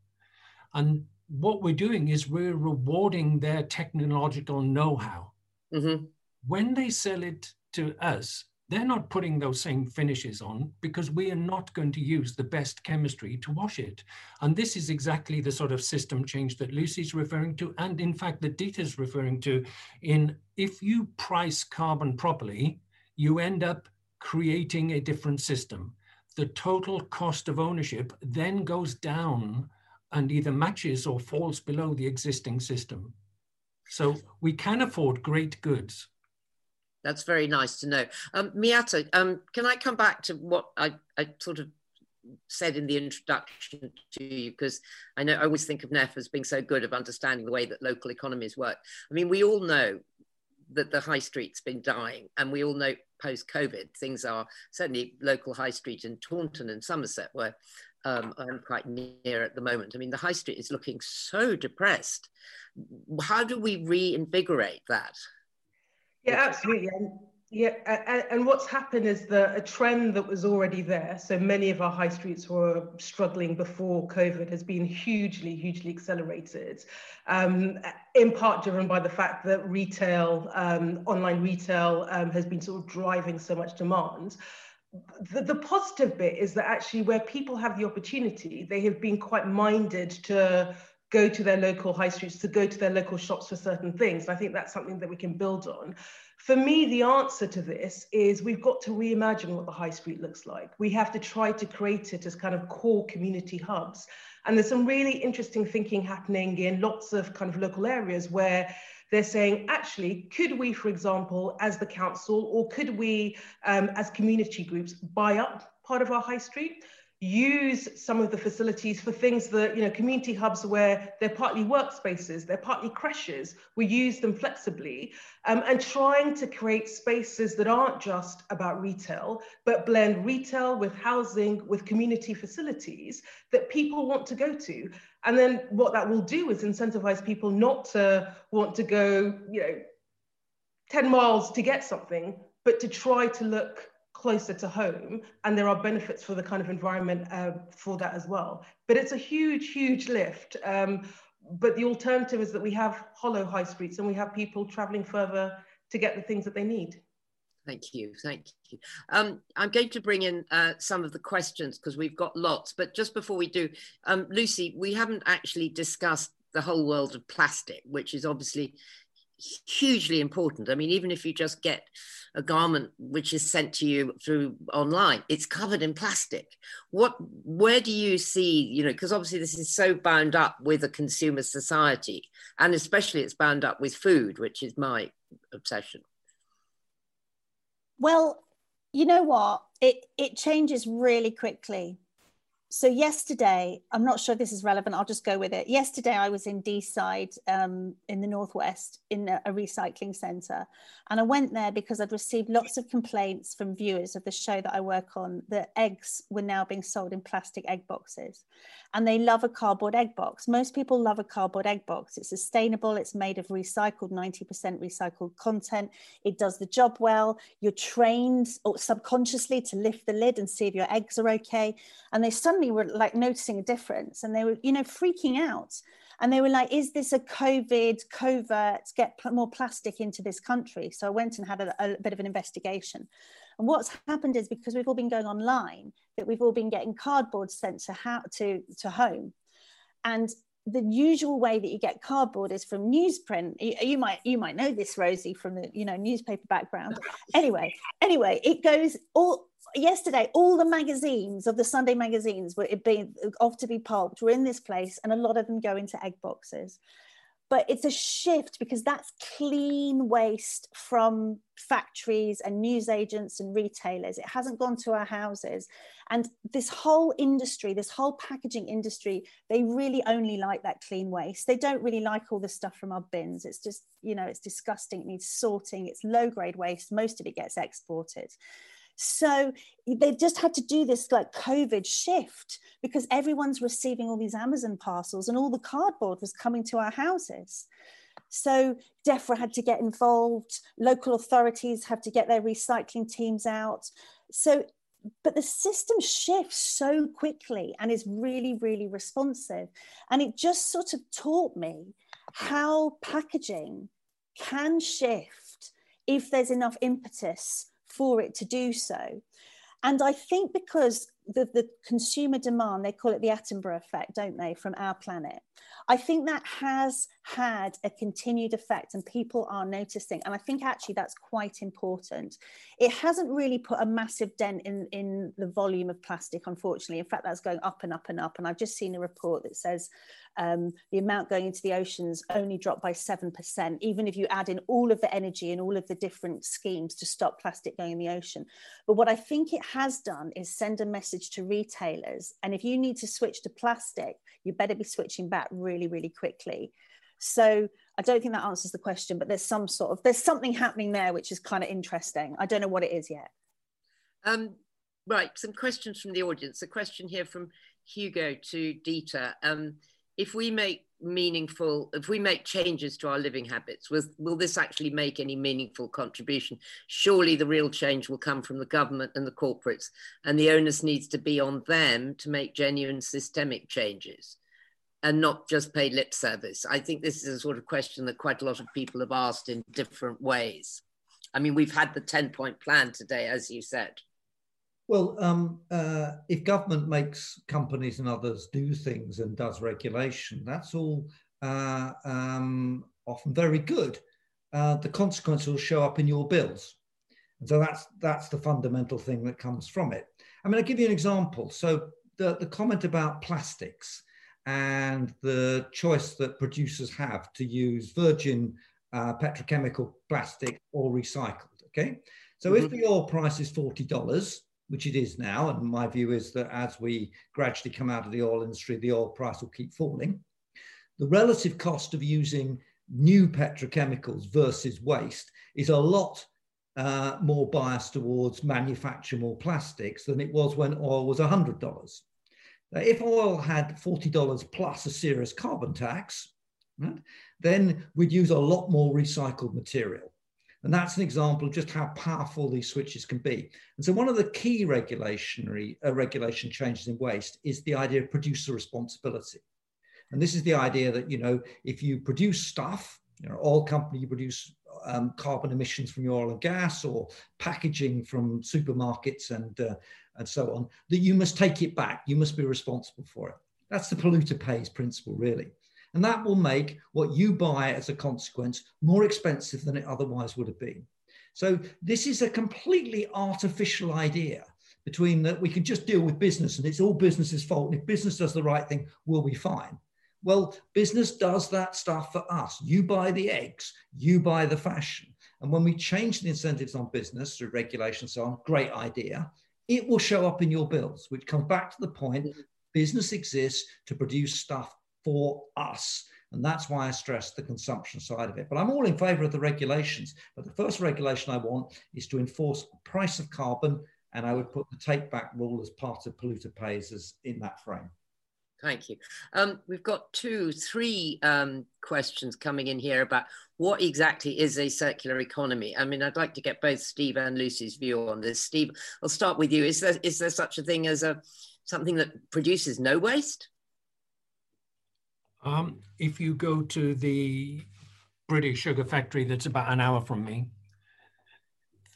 And what we're doing is we're rewarding their technological know-how. Mm-hmm. When they sell it to us, they're not putting those same finishes on because we are not going to use the best chemistry to wash it. And this is exactly the sort of system change that Lucy's referring to, and in fact that Dieter's referring to. In if you price carbon properly, you end up creating a different system. The total cost of ownership then goes down and either matches or falls below the existing system. So we can afford great goods. That's very nice to know. Um, Miatta, um, can I come back to what I, I sort of said in the introduction to you because I know I always think of NEF as being so good of understanding the way that local economies work. I mean, we all know that the high street's been dying, and we all know post COVID things are certainly local high street in Taunton and Somerset where um, I'm quite near at the moment. I mean, the high street is looking so depressed. How do we reinvigorate that? Yeah, absolutely. And Yeah, and, and what's happened is that a trend that was already there, so many of our high streets were struggling before COVID, has been hugely, hugely accelerated, um, in part driven by the fact that retail, um, online retail, um, has been sort of driving so much demand. The, the positive bit is that actually, where people have the opportunity, they have been quite minded to go to their local high streets, to go to their local shops for certain things. And I think that's something that we can build on. For me, the answer to this is we've got to reimagine what the high street looks like. We have to try to create it as kind of core community hubs. And there's some really interesting thinking happening in lots of kind of local areas where they're saying, actually, could we, for example, as the council, or could we, um, as community groups, buy up part of our high street? Use some of the facilities for things that, you know, community hubs where they're partly workspaces, they're partly creches, we use them flexibly, um, and trying to create spaces that aren't just about retail, but blend retail with housing, with community facilities that people want to go to. And then what that will do is incentivize people not to want to go, you know, 10 miles to get something, but to try to look closer to home and there are benefits for the kind of environment uh, for that as well but it's a huge huge lift um, but the alternative is that we have hollow high streets and we have people traveling further to get the things that they need Thank you, thank you. Um, I'm going to bring in uh, some of the questions because we've got lots, but just before we do, um, Lucy, we haven't actually discussed the whole world of plastic, which is obviously hugely important. I mean, even if you just get a garment which is sent to you through online, it's covered in plastic. What, where do you see, you know, because obviously this is so bound up with a consumer society, and especially it's bound up with food, which is my obsession. Well, you know what? It it changes really quickly so yesterday i'm not sure this is relevant i'll just go with it. Yesterday i was in deeside um, in the northwest in a, a recycling centre and i went there because i'd received lots of complaints from viewers of the show that i work on that eggs were now being sold in plastic egg boxes and they love a cardboard egg box. Most people love a cardboard egg box. It's sustainable it's made of recycled 90% recycled content. It does the job well. You're trained or subconsciously to lift the lid and see if your eggs are okay. And they suddenly suddenly were like noticing a difference and they were, you know, freaking out. And they were like, is this a COVID covert, get more plastic into this country? So I went and had a, a bit of an investigation. And what's happened is because we've all been going online, that we've all been getting cardboard sent to, ha- to, to home. And the usual way that you get cardboard is from newsprint. You, you, might you might know this, Rosie, from the you know newspaper background. Anyway, anyway, it goes all yesterday, all the magazines of the Sunday magazines were being off to be pulped were in this place, and a lot of them go into egg boxes. But it's a shift because that's clean waste from factories and newsagents and retailers. It hasn't gone to our houses. And this whole industry, this whole packaging industry, they really only like that clean waste. They don't really like all the stuff from our bins. It's just, you know, it's disgusting. It needs sorting. It's low grade waste. Most of it gets exported. So they just had to do this like COVID shift because everyone's receiving all these Amazon parcels and all the cardboard was coming to our houses. So DEFRA had to get involved, local authorities have to get their recycling teams out. So, but the system shifts so quickly and is really, really responsive. And it just sort of taught me how packaging can shift if there's enough impetus for it to do so. And I think because the, the consumer demand, they call it the Attenborough effect, don't they, from our planet. I think that has had a continued effect and people are noticing. And I think actually that's quite important. It hasn't really put a massive dent in, in the volume of plastic, unfortunately. In fact, that's going up and up and up. And I've just seen a report that says um, the amount going into the oceans only dropped by 7%, even if you add in all of the energy and all of the different schemes to stop plastic going in the ocean. But what I think it has done is send a message to retailers. And if you need to switch to plastic, you better be switching back really, really quickly. So I don't think that answers the question, but there's some sort of there's something happening there which is kind of interesting. I don't know what it is yet. Um, right, some questions from the audience. A question here from Hugo to Dieter. Um, if we make meaningful, if we make changes to our living habits, will, will this actually make any meaningful contribution? Surely the real change will come from the government and the corporates, and the onus needs to be on them to make genuine systemic changes and not just pay lip service. I think this is a sort of question that quite a lot of people have asked in different ways. I mean, we've had the 10 point plan today, as you said. Well, um, uh, if government makes companies and others do things and does regulation, that's all uh, um, often very good. Uh, the consequence will show up in your bills. And so that's that's the fundamental thing that comes from it. I mean, I'll give you an example. So the, the comment about plastics and the choice that producers have to use virgin uh, petrochemical plastic or recycled. Okay. So mm-hmm. if the oil price is $40, which it is now. And my view is that as we gradually come out of the oil industry, the oil price will keep falling. The relative cost of using new petrochemicals versus waste is a lot uh, more biased towards manufacture more plastics than it was when oil was $100. If oil had $40 plus a serious carbon tax, right, then we'd use a lot more recycled material. And that's an example of just how powerful these switches can be. And so one of the key regulationary uh, regulation changes in waste is the idea of producer responsibility. And this is the idea that, you know, if you produce stuff, you know, oil company, you produce um, carbon emissions from your oil and gas or packaging from supermarkets and, uh, and so on, that you must take it back. You must be responsible for it. That's the polluter pays principle, really. And that will make what you buy as a consequence more expensive than it otherwise would have been. So this is a completely artificial idea between that we can just deal with business and it's all business's fault. And if business does the right thing, we'll be fine. Well, business does that stuff for us. You buy the eggs, you buy the fashion. And when we change the incentives on business through regulation, and so on, great idea, it will show up in your bills, which comes back to the point mm-hmm. business exists to produce stuff for us. And that's why I stress the consumption side of it. But I'm all in favor of the regulations. But the first regulation I want is to enforce price of carbon. And I would put the take back rule as part of polluter pays as in that frame. Thank you. Um, we've got two, three um, questions coming in here about what exactly is a circular economy. I mean, I'd like to get both Steve and Lucy's view on this. Steve, I'll start with you. Is there is there such a thing as a something that produces no waste? Um, if you go to the British sugar factory that's about an hour from me,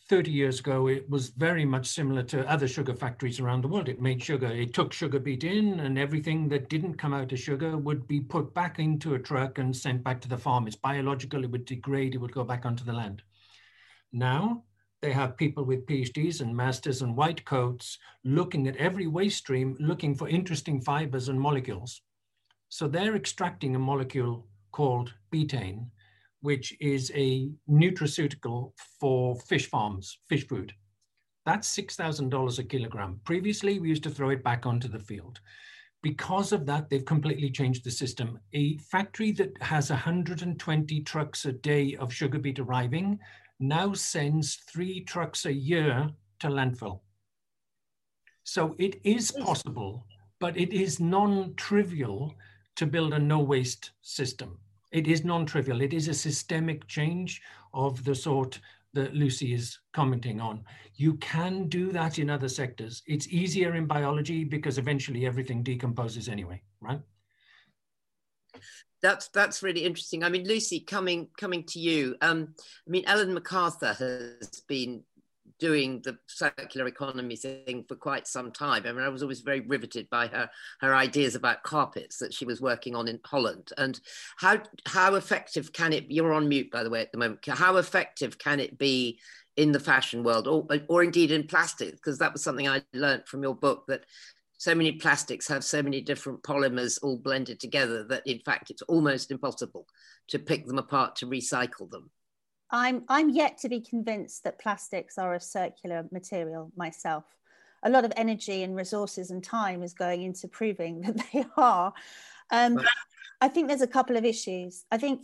30 years ago, it was very much similar to other sugar factories around the world. It made sugar, it took sugar beet in, and everything that didn't come out of sugar would be put back into a truck and sent back to the farm. It's biological, it would degrade, it would go back onto the land. Now, they have people with PhDs and masters and white coats looking at every waste stream, looking for interesting fibers and molecules. So they're extracting a molecule called betaine, which is a nutraceutical for fish farms, fish food. That's $6,000 a kilogram. Previously, we used to throw it back onto the field. Because of that, they've completely changed the system. A factory that has 120 trucks a day of sugar beet arriving now sends three trucks a year to landfill. So it is possible, but it is non trivial to build a no waste system. It is non trivial, it is a systemic change of the sort that Lucy is commenting on. You can do that in other sectors. It's easier in biology because eventually everything decomposes anyway, right? That's that's really interesting. I mean, Lucy, coming coming to you. Um, I mean, Ellen MacArthur has been doing the circular economy thing for quite some time. I mean, I was always very riveted by her her ideas about carpets that she was working on in Holland. And how how effective can it? You're on mute, by the way, at the moment. How effective can it be in the fashion world, or or indeed in plastics? Because that was something I learned from your book that so many plastics have so many different polymers all blended together that in fact it's almost impossible to pick them apart to recycle them I'm I'm yet to be convinced that plastics are a circular material myself. A lot of energy and resources and time is going into proving that they are. Um, I think there's a couple of issues. I think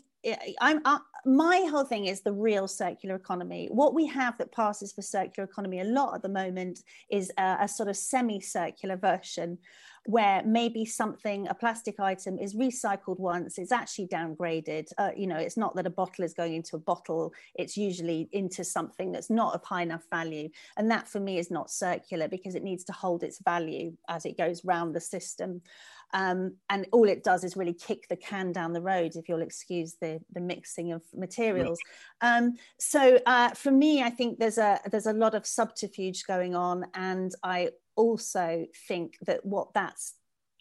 I'm uh, my whole thing is the real circular economy. What we have that passes for circular economy a lot at the moment is a, a sort of semi-circular version where maybe something, a plastic item is recycled once, it's actually downgraded. Uh, you know, it's not that a bottle is going into a bottle, it's usually into something that's not of high enough value. And that for me is not circular because it needs to hold its value as it goes round the system. Um, and all it does is really kick the can down the road, if you'll excuse the, the mixing of materials. Um, so uh, for me, I think there's a there's a lot of subterfuge going on, and I also think that what that's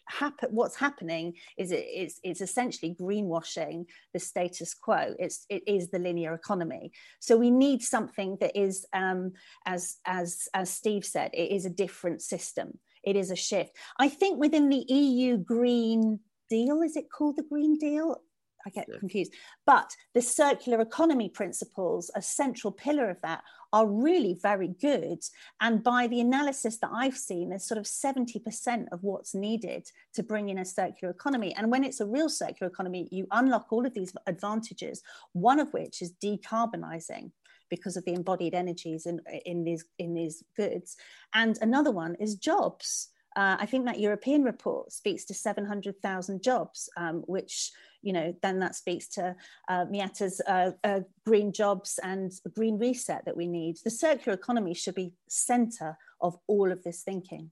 happen what's happening is it, it's it's essentially greenwashing the status quo. It's it is the linear economy. So we need something that is um, as as as steve said it is a different system it is a shift. I think within the EU Green Deal, is it called the Green Deal? I get yeah. confused. But the circular economy principles, a central pillar of that, are really very good. And by the analysis that I've seen, there's sort of 70% of what's needed to bring in a circular economy. And when it's a real circular economy, you unlock all of these advantages, one of which is decarbonizing because of the embodied energies in, in these in these goods. And another one is jobs. Uh, I think that European report speaks to 700,000 jobs, um, which, you know, then that speaks to uh, Miatta's uh, uh, green jobs and green reset that we need. The circular economy should be center of all of this thinking.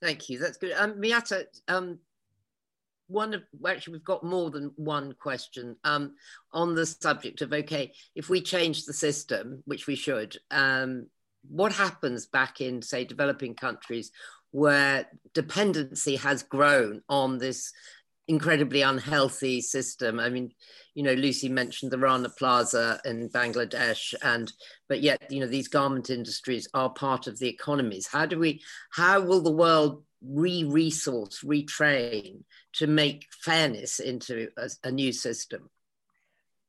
Thank you. That's good. Um, Miatta, um, one of actually we've got more than one question um, on the subject of okay if we change the system which we should um, what happens back in say developing countries where dependency has grown on this incredibly unhealthy system? I mean you know lucy mentioned the rana plaza in bangladesh and but yet you know these garment industries are part of the economies. How do we how will the world re-resource retrain to make fairness into a, a new system?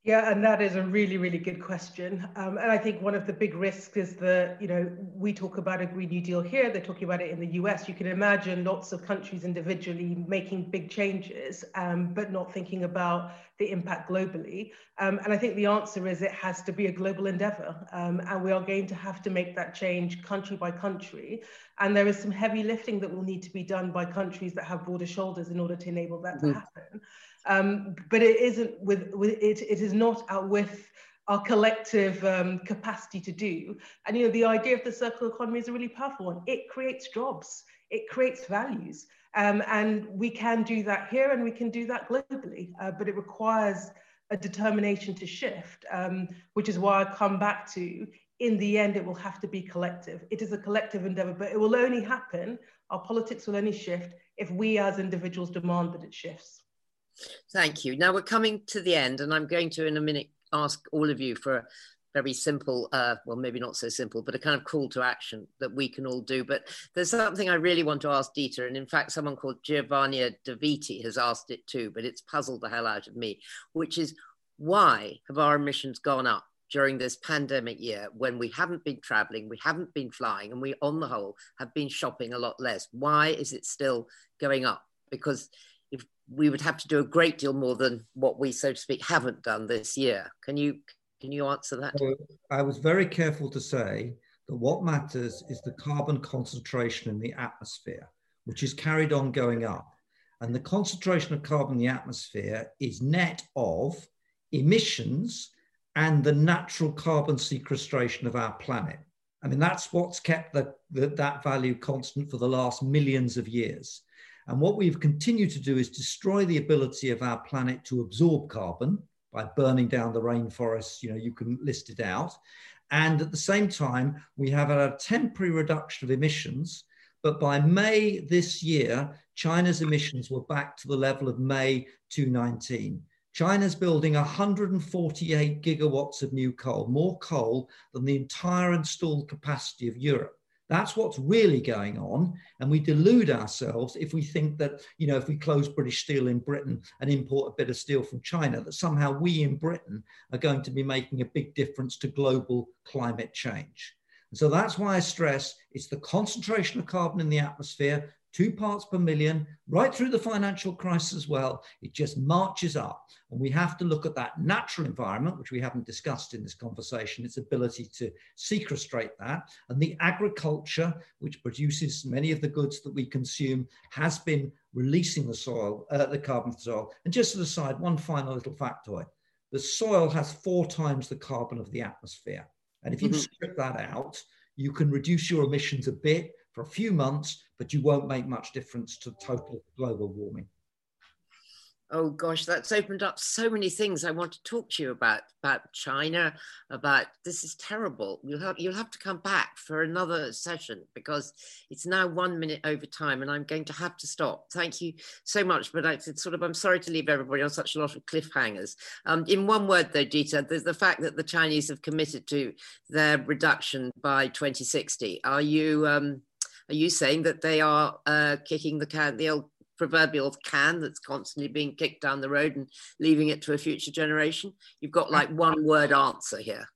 Yeah, and that is a really, really good question. Um, and I think one of the big risks is that, you know, we talk about a Green New Deal here, they're talking about it in the US. You can imagine lots of countries individually making big changes, um, but not thinking about the impact globally. Um, and I think the answer is it has to be a global endeavor. Um, and we are going to have to make that change country by country. And there is some heavy lifting that will need to be done by countries that have broader shoulders in order to enable that mm-hmm. to happen. Um, but it isn't with, with it, it is not out with our collective um, capacity to do. And you know, the idea of the circular economy is a really powerful one. It creates jobs, it creates values. Um, and we can do that here and we can do that globally, uh, but it requires a determination to shift, um, which is why I come back to in the end, it will have to be collective. It is a collective endeavor, but it will only happen, our politics will only shift if we as individuals demand that it shifts. Thank you. Now we're coming to the end, and I'm going to, in a minute, ask all of you for a very simple, uh, well, maybe not so simple, but a kind of call to action that we can all do. But there's something I really want to ask Dieter, and in fact, someone called Giovanni Daviti has asked it too, but it's puzzled the hell out of me, which is why have our emissions gone up? during this pandemic year when we haven't been traveling, we haven't been flying, and we, on the whole, have been shopping a lot less. Why is it still going up? Because we would have to do a great deal more than what we, so to speak, haven't done this year. Can you can you answer that? I was very careful to say that what matters is the carbon concentration in the atmosphere, which is carried on going up. And the concentration of carbon in the atmosphere is net of emissions and the natural carbon sequestration of our planet. I mean, that's what's kept the, the, that value constant for the last millions of years. And what we've continued to do is destroy the ability of our planet to absorb carbon by burning down the rainforests. You know, you can list it out. And at the same time, we have a temporary reduction of emissions. But by May this year, China's emissions were back to the level of May 2019. China's building 148 gigawatts of new coal, more coal than the entire installed capacity of Europe. That's what's really going on. And we delude ourselves if we think that, you know, if we close British Steel in Britain and import a bit of steel from China, that somehow we in Britain are going to be making a big difference to global climate change. And so that's why I stress it's the concentration of carbon in the atmosphere two parts per million, right through the financial crisis as well. It just marches up. And we have to look at that natural environment, which we haven't discussed in this conversation, its ability to sequestrate that. And the agriculture, which produces many of the goods that we consume, has been releasing the soil, uh, the carbon from the soil. And just as a side, one final little factoid. The soil has four times the carbon of the atmosphere. And if you mm-hmm. strip that out, you can reduce your emissions a bit for a few months, but you won't make much difference to total global warming. Oh gosh, that's opened up so many things I want to talk to you about about China. About this is terrible. You'll have you'll have to come back for another session because it's now one minute over time, and I'm going to have to stop. Thank you so much, but I, sort of I'm sorry to leave everybody on such a lot of cliffhangers. Um, in one word, though, Dieter, there's the fact that the Chinese have committed to their reduction by 2060. Are you um, are you saying that they are uh, kicking the can the old proverbial can that's constantly being kicked down the road and leaving it to a future generation? You've got like one word answer here.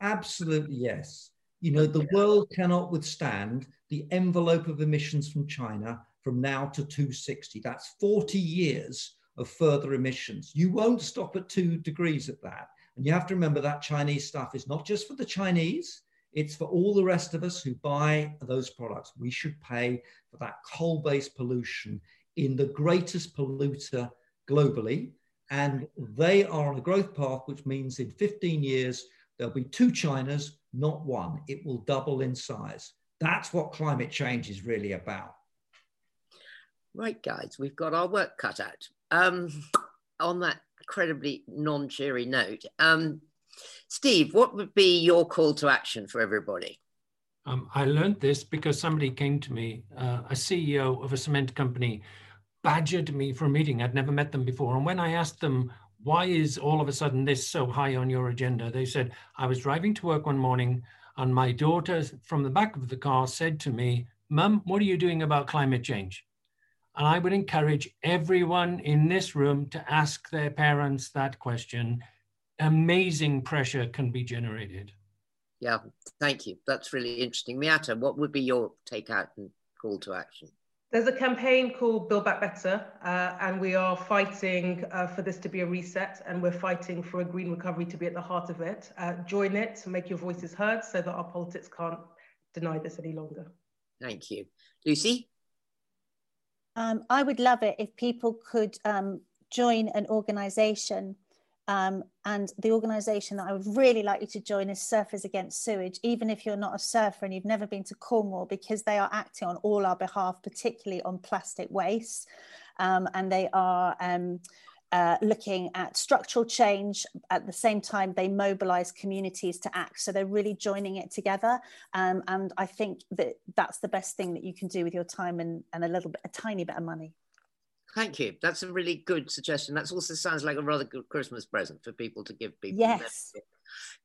Absolutely, yes. You know, the world cannot withstand the envelope of emissions from China from now to 260. That's 40 years of further emissions. You won't stop at two degrees at that. And you have to remember that Chinese stuff is not just for the Chinese, it's for all the rest of us who buy those products. We should pay for that coal based pollution in the greatest polluter globally. And they are on a growth path, which means in 15 years, there'll be two Chinas, not one. It will double in size. That's what climate change is really about. Right, guys, we've got our work cut out. Um, on that incredibly non cheery note, um, Steve, what would be your call to action for everybody? Um, I learned this because somebody came to me, uh, a CEO of a cement company badgered me for a meeting. I'd never met them before. And when I asked them, why is all of a sudden this so high on your agenda? They said, I was driving to work one morning and my daughter from the back of the car said to me, Mum, what are you doing about climate change? And I would encourage everyone in this room to ask their parents that question. Amazing pressure can be generated. Yeah, thank you. That's really interesting. Miatta, what would be your take out and call to action? There's a campaign called Build Back Better, uh, and we are fighting uh, for this to be a reset, and we're fighting for a green recovery to be at the heart of it. Uh, join it, make your voices heard so that our politics can't deny this any longer. Thank you. Lucy? Um, I would love it if people could um, join an organisation um, and the organisation that I would really like you to join is Surfers Against Sewage, even if you're not a surfer and you've never been to Cornwall, because they are acting on all our behalf, particularly on plastic waste. Um, and they are um, uh, looking at structural change. At the same time, they mobilize communities to act. So they're really joining it together. Um, and I think that that's the best thing that you can do with your time and, and a little bit, a tiny bit of money. Thank you. That's a really good suggestion. That also sounds like a rather good Christmas present for people to give people. Yes.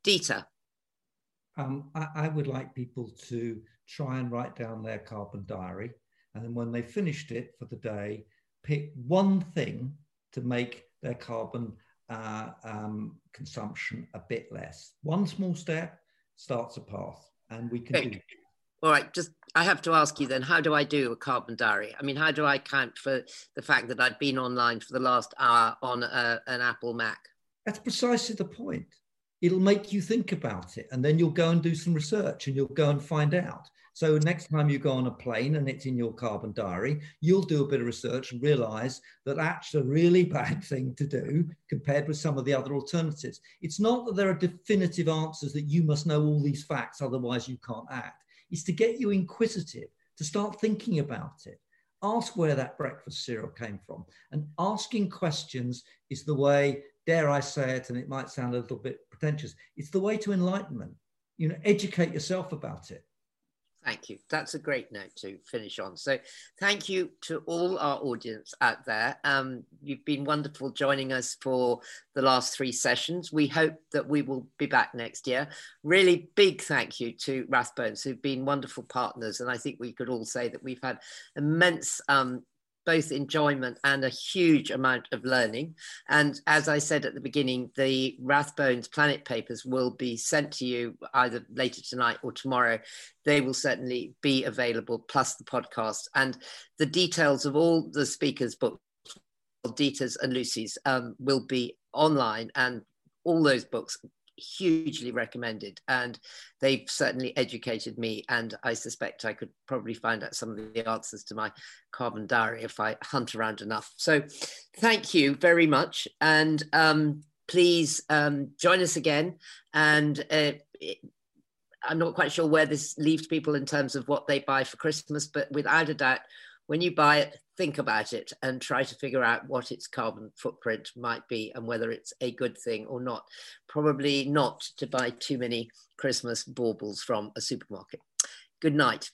Dieter. Um, I, I, would like people to try and write down their carbon diary. And then when they finished it for the day, pick one thing to make their carbon uh, um, consumption a bit less. One small step starts a path, and we can do all right, just I have to ask you then, how do I do a carbon diary? I mean, how do I count for the fact that I've been online for the last hour on a, an Apple Mac? That's precisely the point. It'll make you think about it, and then you'll go and do some research and you'll go and find out. So next time you go on a plane and it's in your carbon diary, you'll do a bit of research and realize that that's a really bad thing to do compared with some of the other alternatives. It's not that there are definitive answers that you must know all these facts, otherwise you can't act is to get you inquisitive, to start thinking about it. Ask where that breakfast cereal came from. And asking questions is the way, dare I say it, and it might sound a little bit pretentious, it's the way to enlightenment. You know, educate yourself about it. Thank you. That's a great note to finish on. So, thank you to all our audience out there. Um, you've been wonderful joining us for the last three sessions. We hope that we will be back next year. Really big thank you to Rathbones, who've been wonderful partners. And I think we could all say that we've had immense um, both enjoyment and a huge amount of learning. And as I said at the beginning, the Rathbones Planet papers will be sent to you either later tonight or tomorrow. They will certainly be available, plus the podcast. And the details of all the speakers' books, Dieter's and Lucy's, um, will be online and all those books hugely recommended and they've certainly educated me and i suspect i could probably find out some of the answers to my carbon diary if i hunt around enough. So thank you very much and um, please um, join us again and uh, i'm not quite sure where this leaves people in terms of what they buy for christmas but without a doubt when you buy it, think about it and try to figure out what its carbon footprint might be and whether it's a good thing or not. Probably not to buy too many Christmas baubles from a supermarket. Good night.